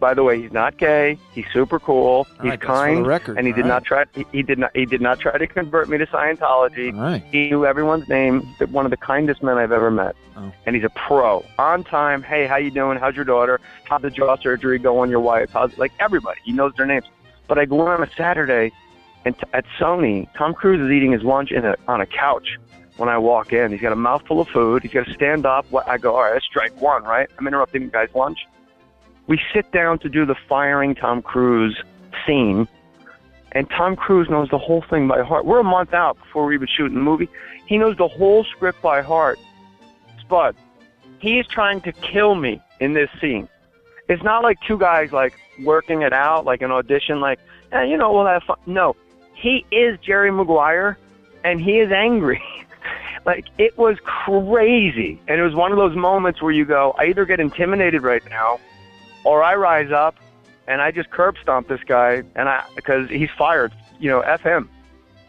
By the way, he's not gay. He's super cool.
All
He's
right, that's for the
kind, and he
All
did
right.
not try. He, he did not. He did not try to convert me to Scientology. He knew everyone's name. One of the kindest men I've ever met,
Oh.
and he's a pro. On time. Hey, how you doing? How's your daughter? How'd the jaw surgery go on your wife? How's like everybody? He knows their names. But I go in on a Saturday, and t- at Sony, Tom Cruise is eating his lunch in a, on a couch. When I walk in, he's got a mouthful of food. He's got to stand up. I go, all right, that's strike one, right? I'm interrupting the guy's lunch. We sit down to do the firing Tom Cruise scene, and Tom Cruise knows the whole thing by heart. We're a month out before we even shoot the movie. He knows the whole script by heart. Spud, he is trying to kill me in this scene. It's not like two guys like working it out, like an audition, like, eh, you know, we'll have fun. No, he is Jerry Maguire, and he is angry. *laughs* like it was crazy, and it was one of those moments where you go, I either get intimidated right now, or I rise up and I just curb stomp this guy, and I because he's fired, you know, f him.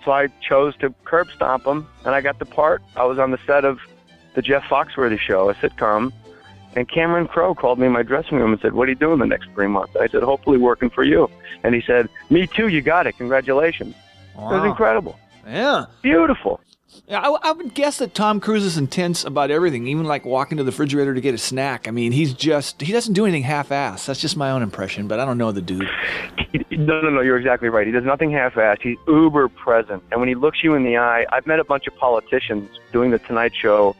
So I chose to curb stomp him, and I got the part. I was on the set of the Jeff Foxworthy show, a sitcom, and Cameron Crowe called me in my dressing room and said, "What are you doing the next three months?" I said, "Hopefully working for you." And he said, "Me too. You got it. Congratulations." It was incredible.
Yeah.
Beautiful.
I, I would guess that Tom Cruise is intense about everything, even like walking to the refrigerator to get a snack. I mean, he's just, he doesn't do anything half assed. That's just my own impression, but I don't know the dude.
No, no, no. You're exactly right. He does nothing half-assed. He's uber present, and when he looks you in the eye, I've met a bunch of politicians doing the Tonight Show.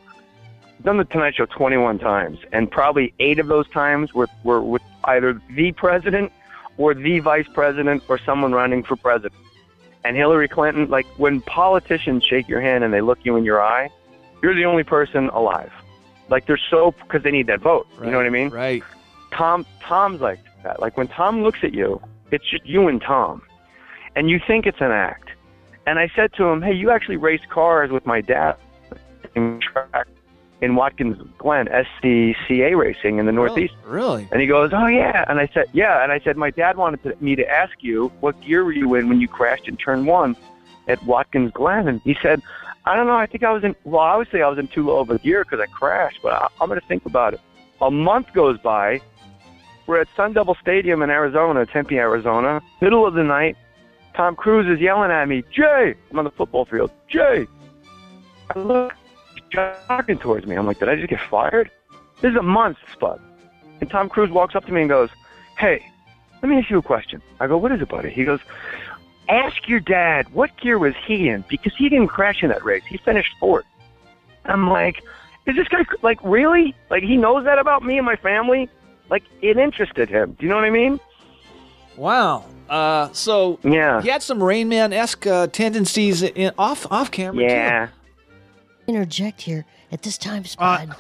Done the Tonight Show 21 times, and probably eight of those times were were with either the president or the vice president or someone running for president. And Hillary Clinton, like when politicians shake your hand and they look you in your eye, you're the only person alive. Like they're so because they need that vote. You know what I mean?
Right.
Tom Tom's like that. Like when Tom looks at you, it's just you and Tom, and you think it's an act. And I said to him, "Hey, you actually raced cars with my dad in track in Watkins Glen, SCCA racing in the Northeast."
Really?
And he goes, "Oh yeah." And I said, "Yeah." And I said, "My dad wanted to, me to ask you what gear were you in when you crashed in turn one at Watkins Glen?" And he said, "I don't know. I think I was in. Well, I would say I was in too low of a gear because I crashed, but I, I'm going to think about it." A month goes by. We're at Sun Devil Stadium in Arizona, Tempe, Arizona. Middle of the night. Tom Cruise is yelling at me, "Jay!" I'm on the football field. Jay. I look, jogging towards me. I'm like, "Did I just get fired?" This is a month, Spud. And Tom Cruise walks up to me and goes, Hey, let me ask you a question. I go, What is it, buddy? He goes, Ask your dad, what gear was he in? Because he didn't crash in that race. He finished fourth. I'm like, Is this guy, like, really? Like, he knows that about me and my family? Like, it interested him. Do you know what I mean?
Wow. Uh, so
yeah,
he had some Rain Man esque uh, tendencies in, off off camera.
Yeah.
Interject here at this time,
Uh,
Spud.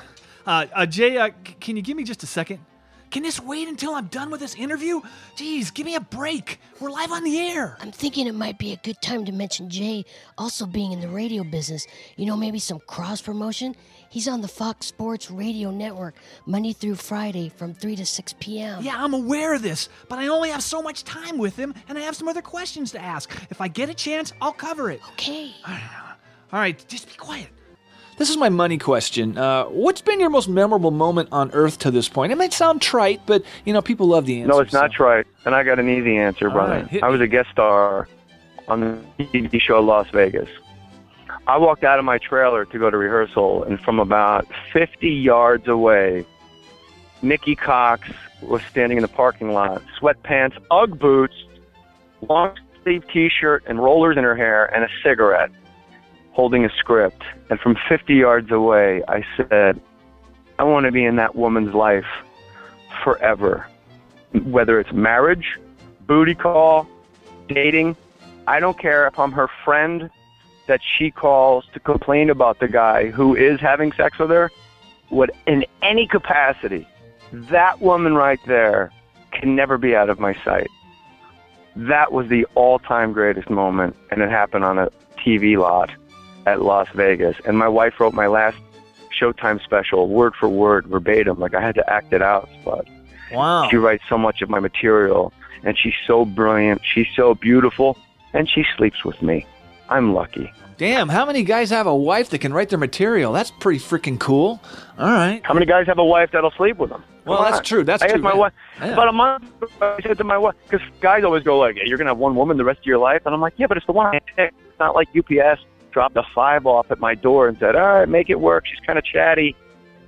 uh, uh, Jay, uh, c- can you give me just a second? Can this wait until I'm done with this interview? Jeez, give me a break. We're live on the air.
I'm thinking it might be a good time to mention Jay also being in the radio business. You know, maybe some cross promotion? He's on the Fox Sports Radio Network Monday through Friday from 3 to 6 p.m.
Yeah, I'm aware of this, but I only have so much time with him, and I have some other questions to ask. If I get a chance, I'll cover it.
Okay. *sighs*
All right, just be quiet.
This is my money question. Uh, what's been your most memorable moment on Earth to this point? It might sound trite, but you know people love the answer.
No, it's not trite, And I got an easy answer, brother.
right,
I was a guest star on the TV show Las Vegas. I walked out of my trailer to go to rehearsal, and from about 50 yards away, Nikki Cox was standing in the parking lot, sweatpants, Ugg boots, long sleeve T-shirt, and rollers in her hair, and a cigarette, holding a script. And from 50 yards away, I said, "I want to be in that woman's life forever, whether it's marriage, booty call, dating. I don't care if I'm her friend." That she calls to complain about the guy who is having sex with her, would in any capacity, that woman right there can never be out of my sight. That was the all-time greatest moment, and it happened on a TV lot at Las Vegas. And my wife wrote my last Showtime special word for word, verbatim. Like I had to act it out, but
Wow.
she writes so much of my material, and she's so brilliant. She's so beautiful, and she sleeps with me. I'm lucky.
Damn, how many guys have a wife that can write their material? That's pretty freaking cool. All right.
How many guys have a wife that'll sleep with them?
Well,
Come
that's true. That's true.
I
true.
asked my
yeah.
wife
Yeah.
about a month. ago, I said to my wife because guys always go like, "You're gonna have one woman the rest of your life," and I'm like, "Yeah, but it's the one I picked. It's not like UPS dropped a five off at my door and said, "All right, make it work." She's kind of chatty.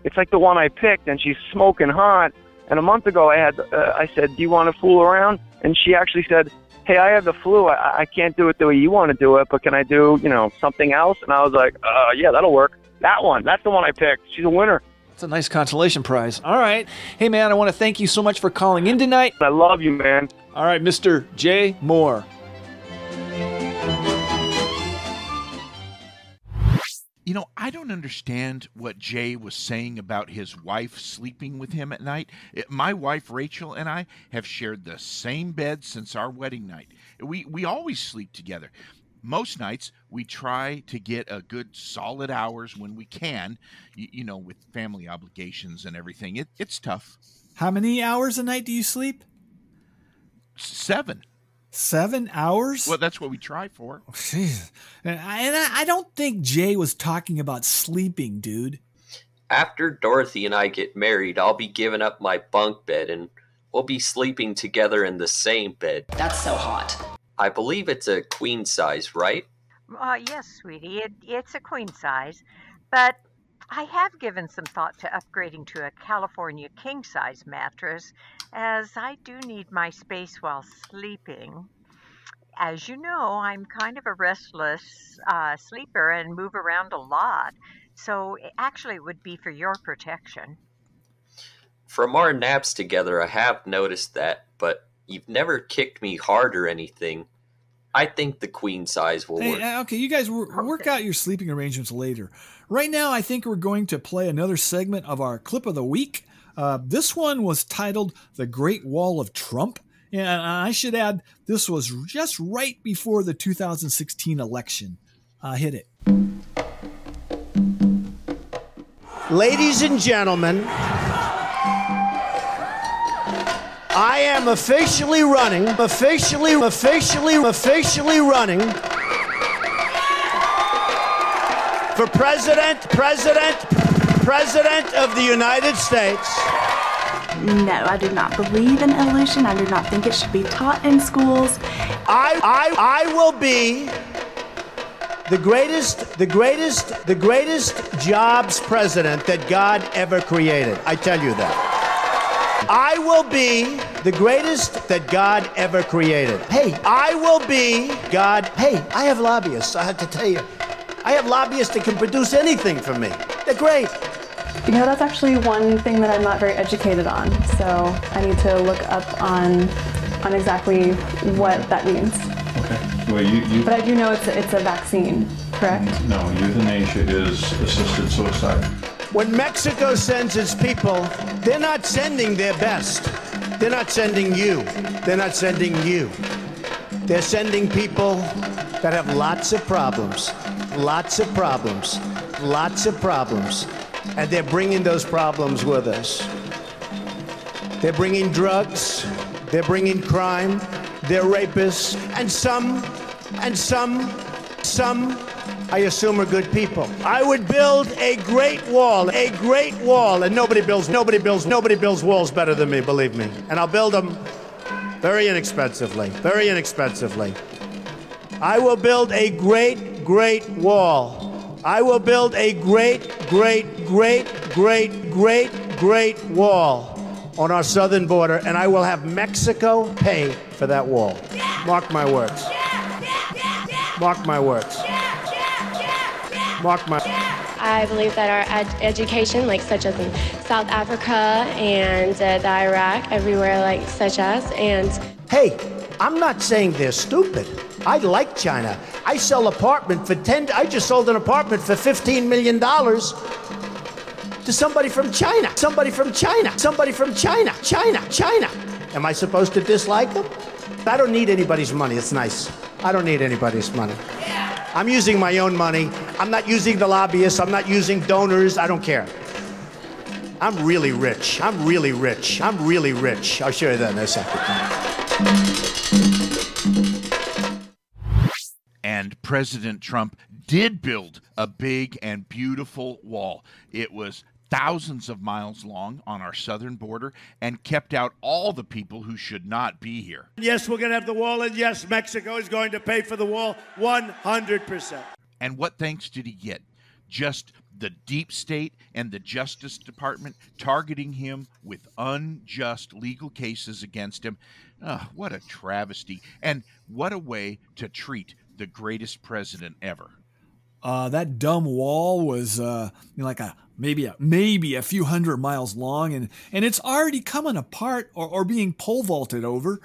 It's like the one I picked, and she's smoking hot. And a month ago, I had uh, I said, "Do you want to fool around?" And she actually said, "Hey, I have the flu. I, I can't do it the way you want to do it, but can I do you know something else?" And I was like, uh, "Yeah, that'll work." That one. That's the one I picked. She's a winner.
It's a nice consolation prize. All right. Hey, man, I want to thank you so much for calling in tonight.
I love you, man.
All right, Mr. Jay Mohr.
You know, I don't understand what Jay was saying about his wife sleeping with him at night. It- my wife Rachel and I have shared the same bed since our wedding night. We we always sleep together. Most nights we try to get a good solid hours when we can. You, you know, with family obligations and everything, it, it's tough.
How many hours a night do you sleep?
Seven.
Seven hours?
Well, that's what we try for.
Jeez. And I, and I I don't think Jay was talking about sleeping, dude.
After Dorothy and I get married, I'll be giving up my bunk bed and we'll be sleeping together in the same bed.
That's so hot.
I believe it's a queen size, right?
Uh, yes, sweetie, it, it's a queen size, but I have given some thought to upgrading to a California king size mattress, as I do need my space while sleeping. As you know, I'm kind of a restless uh, sleeper and move around a lot, so it actually would be for your protection.
From our naps together, I have noticed that, but you've never kicked me hard or anything. I think the queen size will
Hey,
work.
uh, okay, you guys wor- work out your sleeping arrangements later. Right now, I think we're going to play another segment of our clip of the week. Uh, this one was titled The Great Wall of Trump. And I should add, this was just right before the 2016 election. Uh, hit it.
Ladies and gentlemen, I am officially running, officially, officially, officially running for president, president, president of the United States.
No, I do not believe in evolution. I do not think it should be taught in schools.
I, I, I will be the greatest, the greatest, the greatest jobs president that God ever created. I tell you that. I will be the greatest that God ever created. Hey, I will be God. Hey, I have lobbyists. I have to tell you, I have lobbyists that can produce anything for me. They're great.
You know, that's actually one thing that I'm not very educated on. So I need to look up on on exactly what that means.
Okay. Well, you, you
But I do know it's a, it's a vaccine, correct?
no, euthanasia is assisted suicide.
When Mexico sends its people, they're not sending their best. They're not sending you. They're not sending you. They're sending people that have lots of problems, lots of problems, lots of problems. And they're bringing those problems with us. They're bringing drugs, they're bringing crime, they're rapists, and some, and some, some, I assume are good people. I would build a great wall, a great wall, and nobody builds, nobody builds, nobody builds walls better than me, believe me. And I'll build them very inexpensively, very inexpensively. I will build a great, great wall. I will build a great, great, great, great, great, great wall on our southern border, and I will have Mexico pay for that wall. Mark my words. Mark my words. Mark my.
I believe that our ed- education, like such as in South Africa and uh, the Iraq, everywhere like such as, and
Hey, I'm not saying they're stupid. I like China. I sell apartment for 10 I just sold an apartment for 15 million dollars to somebody from China. Somebody from China. Somebody from China. China. China. Am I supposed to dislike them? I don't need anybody's money. It's nice. I don't need anybody's money. I'm using my own money. I'm not using the lobbyists. I'm not using donors. I don't care. I'm really rich. I'm really rich. I'm really rich. I'll show you that in a second.
And President Trump did build a big and beautiful wall. It was thousands of miles long on our southern border and kept out all the people who should not be here.
Yes, we're going to have the wall, and yes, Mexico is going to pay for the wall 100%.
And what thanks did he get? Just the deep state and the Justice Department targeting him with unjust legal cases against him. Ah, what a travesty. And what a way to treat the greatest president ever.
Uh, that dumb wall was uh, you know, like a maybe a maybe a few hundred miles long, and and it's already coming apart or, or being pole vaulted over.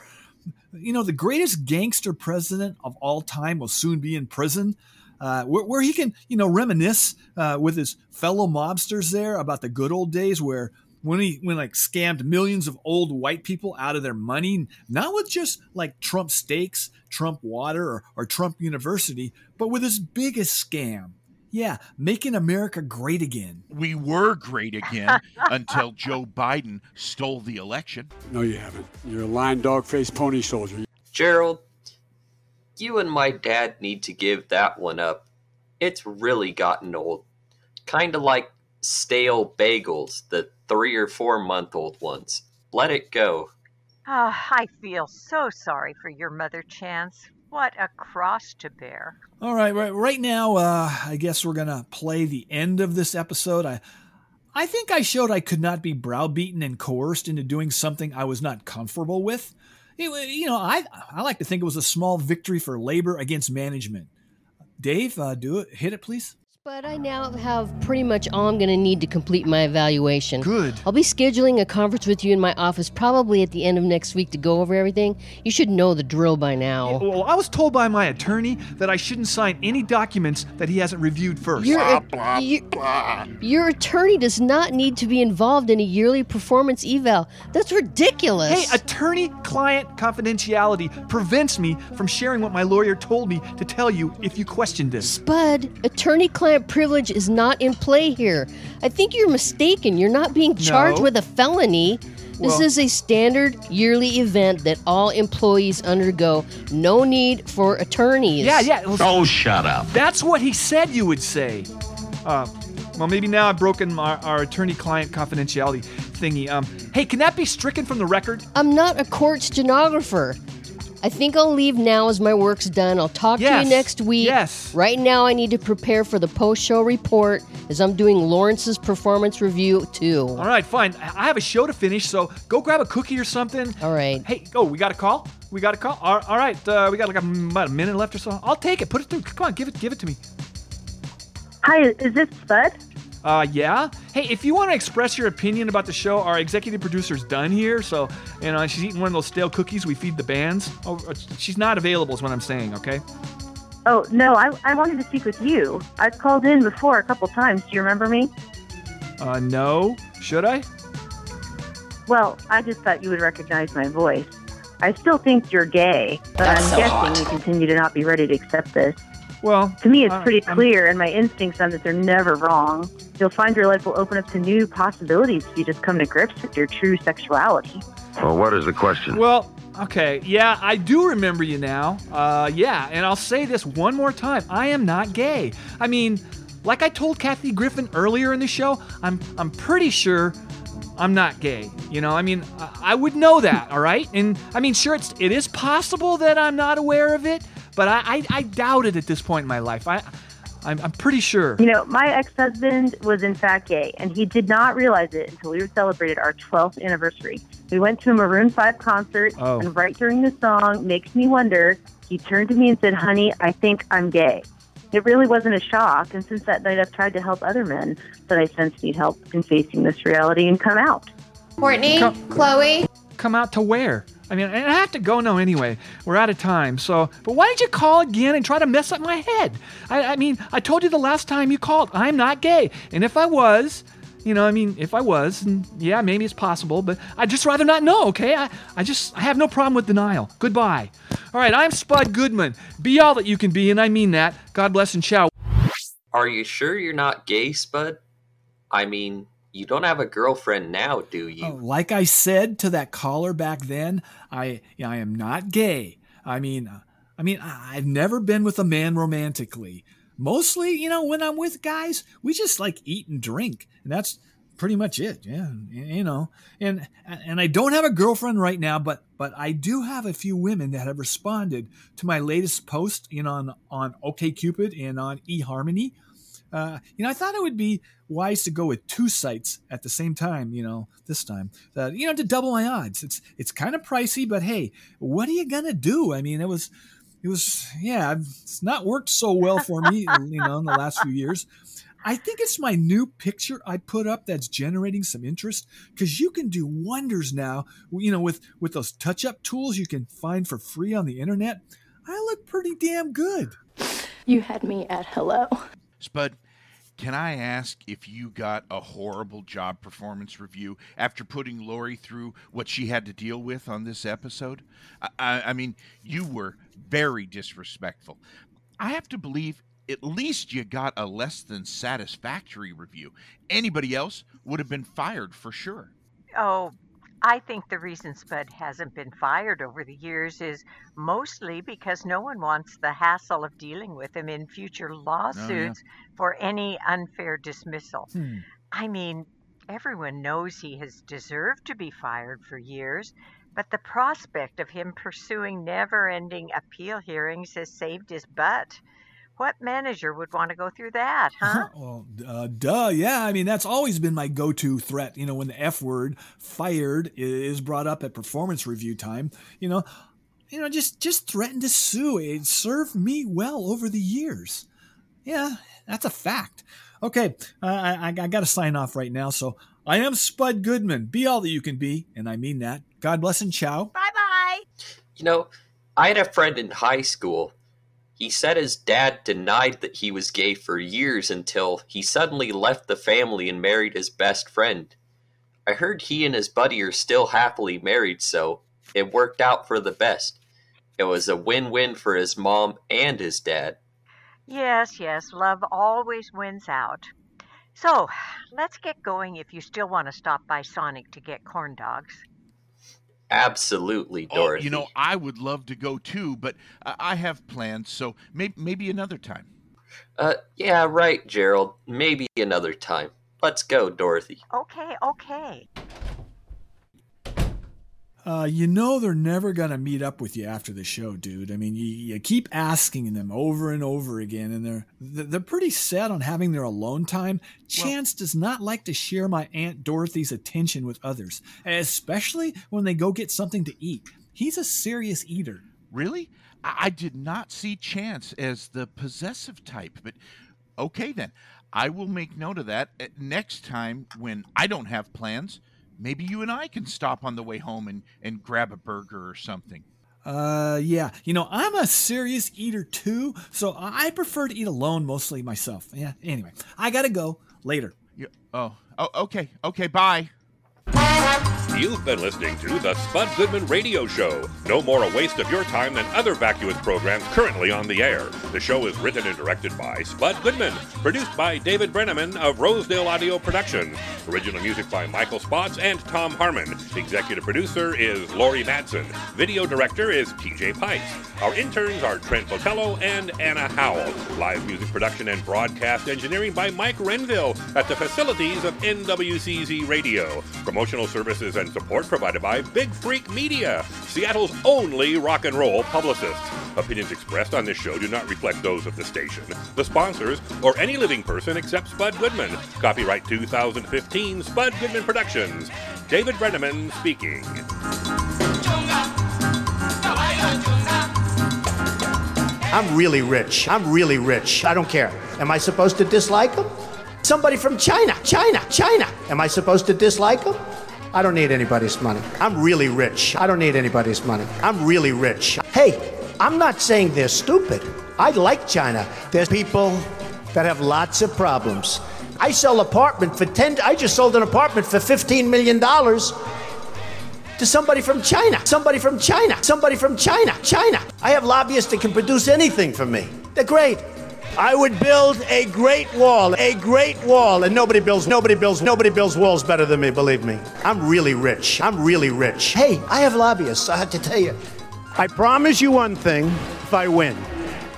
You know, the greatest gangster president of all time will soon be in prison, uh, where, where he can you know reminisce uh, with his fellow mobsters there about the good old days where when he when like scammed millions of old white people out of their money, not with just like Trump steaks, Trump water, or, or Trump University, but with his biggest scam. Yeah, making America great again.
We were great again until Joe Biden stole the election.
No, you haven't. You're a lying dog faced pony soldier.
Gerald, you and my dad need to give that one up. It's really gotten old. Kinda like stale bagels, the three or four month old ones. Let it go.
Ah, I feel so sorry for your mother, Chance. What a cross to bear.
All right, right, right now, uh, I guess we're gonna play the end of this episode. I, I think I showed I could not be browbeaten and coerced into doing something I was not comfortable with. It, you know, I, I like to think it was a small victory for labor against management. Dave, uh, do it. Hit it, please.
But I now have pretty much all I'm going to need to complete my evaluation.
Good.
I'll be scheduling a conference with you in my office probably at the end of next week to go over everything. You should know the drill by now.
Well, I was told by my attorney that I shouldn't sign any documents that he hasn't reviewed first.
Your, your, your attorney does not need to be involved in a yearly performance eval. That's ridiculous.
Hey, attorney client confidentiality prevents me from sharing what my lawyer told me to tell you if you question this.
Spud, attorney client privilege is not in play here. I think you're mistaken. You're not being charged
No.
with a felony. This
Well-
is a standard yearly event that all employees undergo. No need for attorneys.
Yeah, yeah.
Oh,
shut up. That's what he said you would say. Uh, well, maybe now I've broken our, our attorney-client confidentiality thingy. Um, hey, can that be stricken from the record?
I'm not a court stenographer. I think I'll leave now as my work's done. I'll talk to you next week.
yes.
Right now, I need to prepare for the post show report as I'm doing Lawrence's performance review, too.
All right, fine. I I have a show to finish, so go grab a cookie or something.
All right.
Hey, oh, we got a call. We got a call. All all right, uh, we got like a, m- about a minute left or so. I'll take it. Put it through. Come on, give it, give it to me.
Hi, is this Spud?
Uh, yeah. Hey, if you want to express your opinion about the show, our executive producer's done here. So, you know, she's eating one of those stale cookies we feed the bands. Oh, uh, she's not available, is what I'm saying. Okay.
Oh, no, I, I wanted to speak with you. I've called in before a couple times. Do you remember me?
Uh, no. Should I?
Well, I just thought you would recognize my voice. I still think you're gay, but
That's
I'm
so
guessing
hot.
you continue to not be ready to accept this.
Well,
to me, it's
uh,
pretty
I'm-
clear, and my instincts are that they're never wrong. You'll find your life will open up to new possibilities if you just come to grips with your true sexuality.
Well, what is the question?
Well, okay. Yeah, I do remember you now. Uh, yeah, and I'll say this one more time. I am not gay. I mean, like I told Kathy Griffin earlier in the show, I'm I'm pretty sure I'm not gay. You know, I mean, I, I would know that, all right? And I mean, sure, it's it is possible that I'm not aware of it, but I, I, I doubt it at this point in my life. I, I'm, I'm pretty sure.
You know, my ex-husband was in fact gay, and he did not realize it until we celebrated our 12th anniversary. We went to a Maroon 5 concert,
Oh.
and right during the song "Makes Me Wonder," he turned to me and said, "Honey, I think I'm gay." It really wasn't a shock, and since that night, I've tried to help other men that I sense need help in facing this reality and come out.
Courtney, Chloe.
Come out to where? I mean, I have to go now anyway. We're out of time. So, but why did you call again and try to mess up my head? I, I mean, I told you the last time you called, I'm not gay. And if I was, you know, I mean, if I was, yeah, maybe it's possible, but I'd just rather not know, okay? I, I just, I have no problem with denial. Goodbye. All right, I'm Spud Goodman. Be all that you can be, and I mean that. God bless and ciao.
Are you sure you're not gay, Spud? I mean, you don't have a girlfriend now, do you?
Oh, like I said to that caller back then, I I am not gay. I mean, uh, I mean, I've never been with a man romantically. Mostly, you know, when I'm with guys, we just like eat and drink, and that's pretty much it. Yeah, you know, and and I don't have a girlfriend right now, but but I do have a few women that have responded to my latest post, you know, on on OkCupid and on eHarmony. Uh, you know, I thought it would be wise to go with two sites at the same time. You know, this time, uh, you know, to double my odds. It's it's kind of pricey, but hey, what are you gonna do? I mean, it was, it was, yeah, it's not worked so well for me, *laughs* you know, in the last few years. I think it's my new picture I put up that's generating some interest because you can do wonders now. You know, with with those touch-up tools you can find for free on the internet. I look pretty damn good.
You had me at hello.
Spud, can I ask if you got a horrible job performance review after putting Lori through what she had to deal with on this episode? I, I, mean, you were very disrespectful. I have to believe at least you got a less than satisfactory review. Anybody else would have been fired for sure.
Oh, I think the reason Spud hasn't been fired over the years is mostly because no one wants the hassle of dealing with him in future lawsuits for any unfair dismissal.
Hmm.
I mean, everyone knows he has deserved to be fired for years, but the prospect of him pursuing never ending appeal hearings has saved his butt. What manager would want to go through that, *laughs* huh?
Well, uh, duh, yeah. I mean, that's always been my go-to threat. You know, when the F word, fired, is brought up at performance review time. You know, you know, just just threaten to sue. It served me well over the years. Yeah, that's a fact. Okay, uh, I, I, I got to sign off right now. So I am Spud Goodman. Be all that you can be, and I mean that. God bless and ciao.
Bye bye.
You know, I had a friend in high school. He said his dad denied that he was gay for years until he suddenly left the family and married his best friend. I heard he and his buddy are still happily married, so it worked out for the best. It was a win win for his mom and his dad.
Yes, yes, love always wins out. So, let's get going if you still want to stop by Sonic to get corn dogs.
Absolutely,
Oh,
Dorothy.
you know, I would love to go too, but I I have plans, so maybe, maybe another time.
Uh, yeah, right, Gerald. Maybe another time. Let's go, Dorothy.
Okay, okay.
Uh, you know they're never gonna meet up with you after the show, dude. I mean, you, you keep asking them over and over again, and they're they're pretty set on having their alone time. Chance does not like to share my aunt Dorothy's attention with others, especially when they go get something to eat. He's a serious eater.
Really? I, I did not see Chance as the possessive type, but okay then. I will make note of that. Uh, Next time, when I don't have plans, maybe you and I can stop on the way home and, and grab a burger or something.
Uh, yeah. You know, I'm a serious eater too, so I prefer to eat alone mostly myself. Yeah. Anyway, I gotta go. Later.
You, oh, oh, okay, okay, bye.
You've been listening to the Spud Goodman Radio Show. No more a waste of your time than other vacuous programs currently on the air. The show is written and directed by Spud Goodman, produced by David Brenneman of Rosedale Audio Production. Original music by Michael Spots and Tom Harmon. Executive producer is Lori Madsen. Video director is TJ Pice. Our interns are Trent Botello and Anna Howell. Live music production and broadcast engineering by Mike Renville at the facilities of NWCZ Radio. Promotional services and and support provided by Big Freak Media, Seattle's only rock and roll publicist. Opinions expressed on this show do not reflect those of the station, the sponsors, or any living person except Spud Goodman. Copyright 2015 Spud Goodman Productions. David Brenneman speaking.
I'm really rich. I'm really rich. I don't care. Am I supposed to dislike him? Somebody from China, China, China. Am I supposed to dislike him? I don't need anybody's money. I'm really rich. I don't need anybody's money. I'm really rich. Hey, I'm not saying they're stupid. I like China. There's people that have lots of problems. I sell apartment for 10 I just sold an apartment for 15 million dollars to somebody from China. Somebody from China. Somebody from China. China. I have lobbyists that can produce anything for me. They're great. I would build a great wall, a great wall, and nobody builds, nobody builds, nobody builds walls better than me, believe me. I'm really rich. I'm really rich. Hey, I have lobbyists, I have to tell you. I promise you one thing if I win.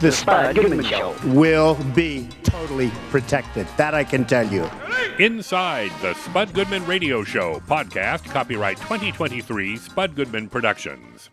The
Spud Goodman Show.
will be totally protected. That I can tell you.
Inside the Spud Goodman Radio Show podcast, copyright 2023 Spud Goodman Productions.